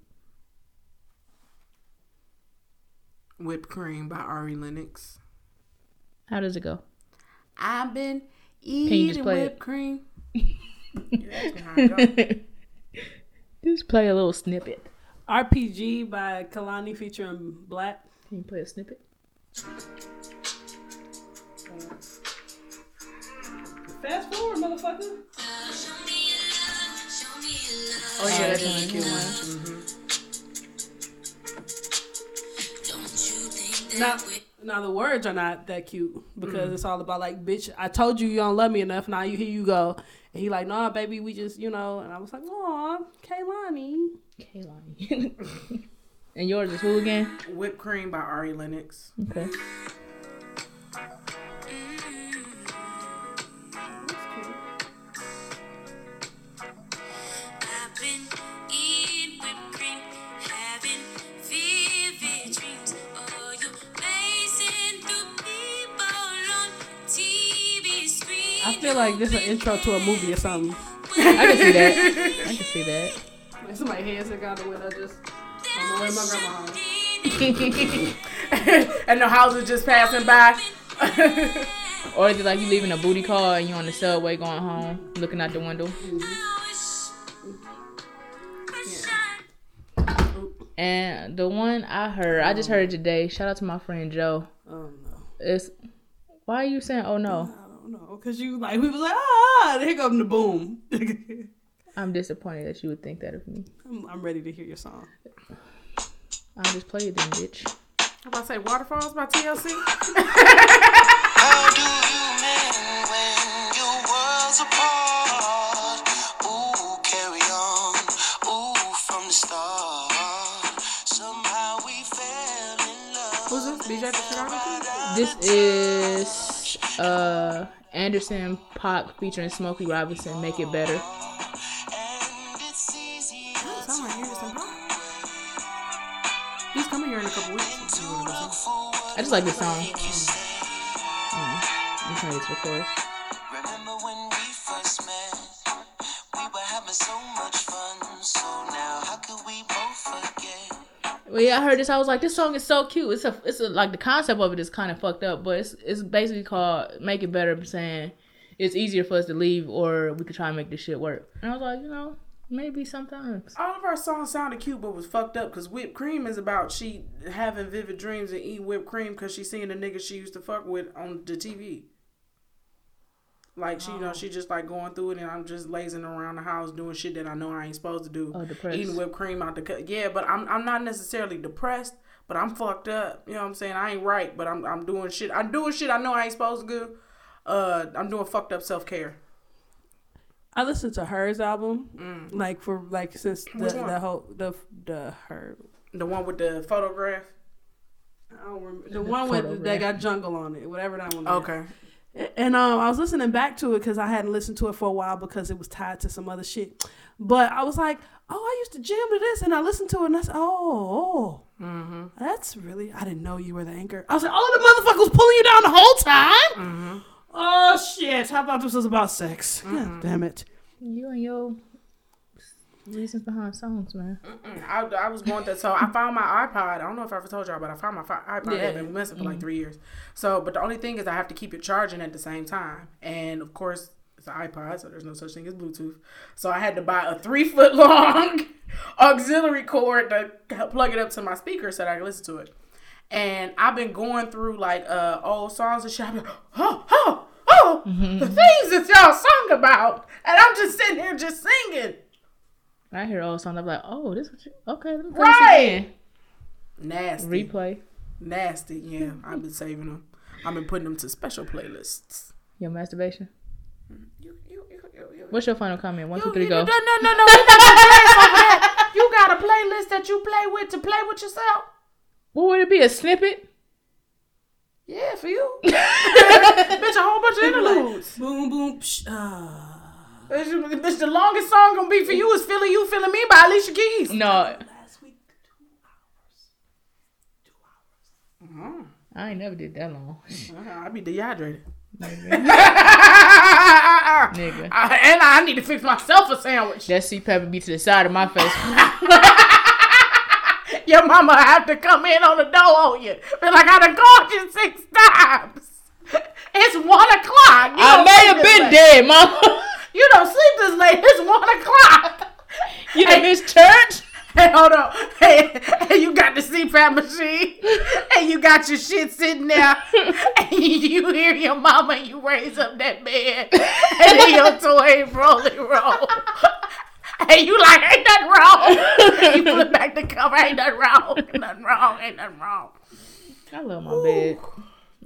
S2: Whipped cream by Ari Lennox.
S1: How does it go?
S2: I've been eating
S1: just play it?
S2: whipped cream. You asked me how it go.
S1: Just play a little snippet.
S3: RPG by Kehlani featuring 6LACK.
S1: Can you play a snippet?
S3: Fast forward, motherfucker.
S2: Oh yeah, that's
S1: that's
S2: a cute
S1: one.
S2: one. Mhm.
S3: Now, now the words are not that cute because it's all about like, bitch, I told you you don't love me enough. Now you here you go, and he like, nah, baby, we just you know. And I was like, aw, Kehlani.
S1: Kehlani. and yours is who again?
S2: Whipped cream by Ari Lennox.
S1: Okay.
S3: Feel like this is an intro to a movie or something.
S1: I can see that. I can see that.
S3: Like somebody heads it out the window just on the way to my grandma house.
S2: and the houses just passing by.
S1: Or is it like you leaving a booty call and you on the subway going home, looking out the window? Mm-hmm. And the one I heard, I just heard it today. Shout out to my friend Joe.
S3: Oh no.
S1: It's why are you saying oh no?
S3: I don't know. Cause you like we was like ah here come the boom.
S1: I'm disappointed that you would think that of me.
S3: I'm, I'm ready to hear your song.
S1: I'll just played them, bitch.
S2: I'm about to say Waterfalls by TLC.
S5: How do you mend when your worlds apart? Ooh, carry on. Ooh, from the start. Somehow we fell in love.
S2: Who's this? DJ the
S1: This is uh Anderson Paak featuring Smokey Robinson. Make it better.
S5: And it's easy
S2: Sound like Anderson Paak. He's coming here in a couple weeks.
S5: to look for what
S1: I just like this song.
S5: you say.
S1: I'm trying to get yeah, I heard this. I was like, this song is so cute. It's a, it's a, like the concept of it is kind of fucked up, but it's it's basically called "Make It Better," saying it's easier for us to leave, or we could try and make this shit work. And I was like, you know, maybe sometimes.
S2: All of our songs sounded cute, but was fucked up because whipped cream is about she having vivid dreams and eating whipped cream because she seeing the nigga she used to fuck with on the TV. Like she, you know, she just like going through it, and I'm just lazing around the house doing shit that I know I ain't supposed to do.
S1: Oh, depressed.
S2: Eating whipped cream out the cut. Yeah, but I'm I'm not necessarily depressed, but I'm fucked up. You know what I'm saying? I ain't right, but I'm I'm doing shit. I'm doing shit I know I ain't supposed to do. Uh, I'm doing fucked up self care.
S3: I listened to hers album, like for like since the, the whole the the her.
S2: The one with the photograph.
S3: I don't remember the one with
S1: Photograph.
S3: that got jungle on it, whatever that one. is.
S2: Okay.
S3: And um, I was listening back to it because I hadn't listened to it for a while because it was tied to some other shit. But I was like, oh, I used to jam to this, and I listened to it, and I said, oh, oh, mm-hmm. that's really. I didn't know you were the anchor. I was like, oh, the motherfucker was pulling you down the whole time. Mm-hmm. Oh shit! How about this was about sex. God mm-hmm. damn it.
S1: You and your reasons behind songs, man.
S2: I, I was going through, so I found my iPod. I don't know if I ever told y'all, but I found my fi- iPod.
S3: Yeah.
S2: I've been missing for like three years. So, but the only thing is I have to keep it charging at the same time. And of course, it's an iPod, so there's no such thing as Bluetooth. So I had to buy a three foot long auxiliary cord to plug it up to my speaker so that I could listen to it. And I've been going through like uh old songs and shit. I'm like, oh, oh, oh, the things that y'all sung about. And I'm just sitting here just singing.
S1: I hear all songs. I'm like, oh, this what you okay? Let me play
S2: Right.
S1: this
S2: Nasty.
S1: Replay
S2: Nasty, yeah. I've been saving them. I've been putting them to special playlists.
S1: your masturbation.
S2: You, you, you, you, you.
S1: What's your final comment? One, two, three,
S2: you-
S1: go.
S2: No, no, no, no. we not gonna play over that. You got a playlist that you play with to play with yourself?
S1: What would it be? A snippet?
S2: Yeah, for you. Bitch, a whole bunch of interludes.
S3: Boom boom. Psh, ah.
S2: Bitch, bitch, the longest song gonna be for you is Feeling You, Feeling Me by Alicia Keys.
S1: No,
S3: Last week, two hours.
S1: I ain't never did that long,
S2: Uh-huh, I be dehydrated.
S1: nigga.
S2: I- and I need to fix myself a sandwich.
S1: That CPAP pepper be to the side of my face.
S2: Your mama have to come in on the door on you. Be like, I done called you six times. It's one o'clock. You
S1: I may have been
S2: late.
S1: dead, mama.
S2: You don't sleep this late. It's one o'clock.
S1: You done missed church?
S2: Hey, hold on. Hey, hey, you got the CPAP machine. And you got your shit sitting there. And you hear your mama and you raise up that bed. And then your toy rolling roll. And you like, ain't nothing wrong. You flip back the cover, ain't nothing wrong. Ain't nothing wrong. Ain't nothing wrong.
S1: I love my bed.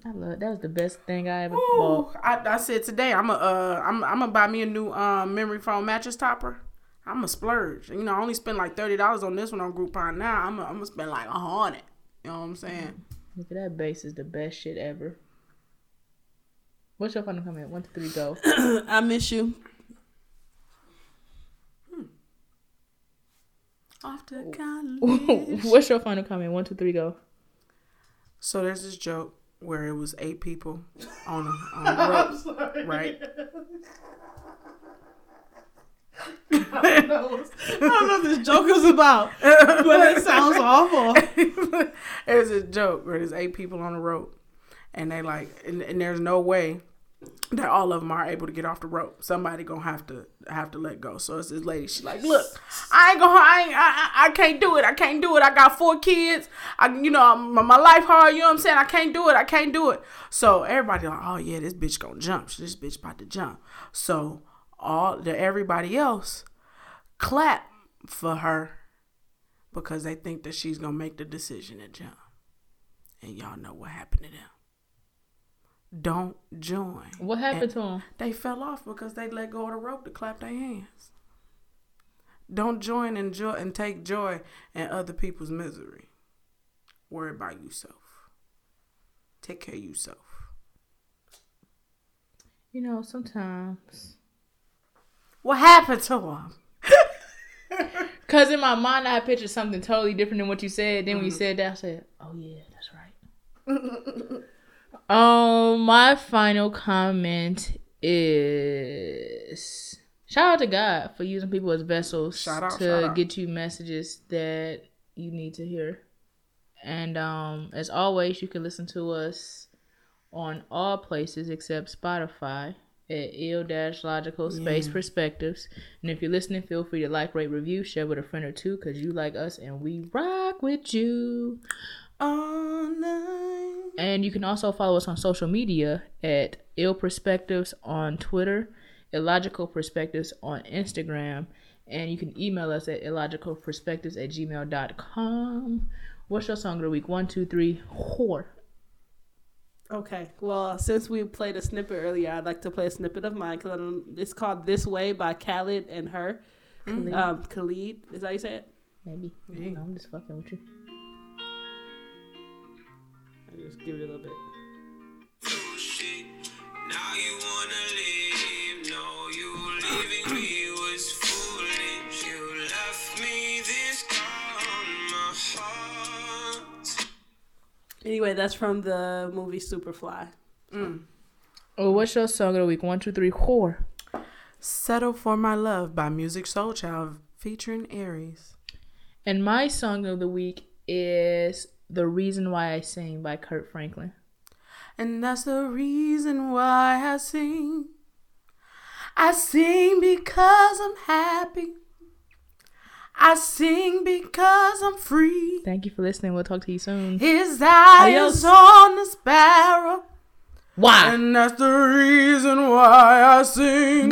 S1: I love that was the best thing I ever bought.
S2: I, I said today I'm a uh I'm I'm gonna buy me a new um memory foam mattress topper. I'm a splurge. You know, I only spend like thirty dollars on this one on Groupon. Now I'm i I'm gonna spend like a hundred. You know what I'm saying?
S1: Look at that base is the best shit ever. What's your final comment? One, two, three, go.
S3: I miss you.
S2: Off to college.
S1: What's your final comment? One, two, three, go.
S2: So there's this joke where it was eight people on a, on a rope, right?
S3: I don't know what this joke is about, but it sounds awful.
S2: There's a joke where there's eight people on a rope, and they like, and, and there's no way that all of them are able to get off the rope. Somebody gonna have to have to let go. So it's this lady. She's like, look, I ain't gonna, I, ain't, I, I I can't do it. I can't do it. I got four kids. I, you know, my, my life hard. You know what I'm saying? I can't do it. I can't do it. So everybody like, oh yeah, this bitch gonna jump. This bitch about to jump. So all the everybody else clap for her because they think that she's gonna make the decision to jump. And y'all know what happened to them. Don't join.
S1: What happened to him?
S2: They fell off because they let go of the rope to clap their hands. Don't join and joy and take joy in other people's misery. Worry about yourself. Take care of yourself.
S1: You know, sometimes.
S2: What happened to him?
S1: Cause in my mind I pictured something totally different than what you said. Then when you mm-hmm. said that, I said, "Oh yeah, that's right." um, my final comment is shout out to God for using people as vessels
S2: Shout out,
S1: to get you messages that you need to hear. And um, as always, you can listen to us on all places except Spotify at ill dash logical space perspectives. And if you're listening, feel free to like, rate, review, share with a friend or two because you like us and we rock with you.
S2: All night.
S1: And you can also follow us on social media at ill perspectives on Twitter, illogical perspectives on Instagram, and you can email us at illogicalperspectives at gmail.com. What's your song of the week? One, two, three, whore.
S3: Okay. Well, since we played a snippet earlier, I'd like to play a snippet of mine because it's called "This Way" by Khalid and her. Um, Khalid, is that how you say it?
S1: Maybe. I don't I'm just fucking with you.
S3: I just give it a little bit.
S5: Oh, shit. Now you wanna leave. No, you leaving me was foolish. You left me this on my heart.
S3: Anyway, that's from the movie Superfly. Mm.
S1: Oh, what's your song of the week? One, two, three, four.
S2: Settle for My Love by Musiq Soulchild featuring Aries.
S1: And my song of the week is The Reason Why I Sing by Kirk Franklin.
S2: And that's the reason why I sing. I sing because I'm happy. I sing because I'm free.
S1: Thank you for listening. We'll talk to you soon.
S2: His eyes
S3: Adios.
S2: on the sparrow.
S1: Why?
S2: And that's the reason why I sing.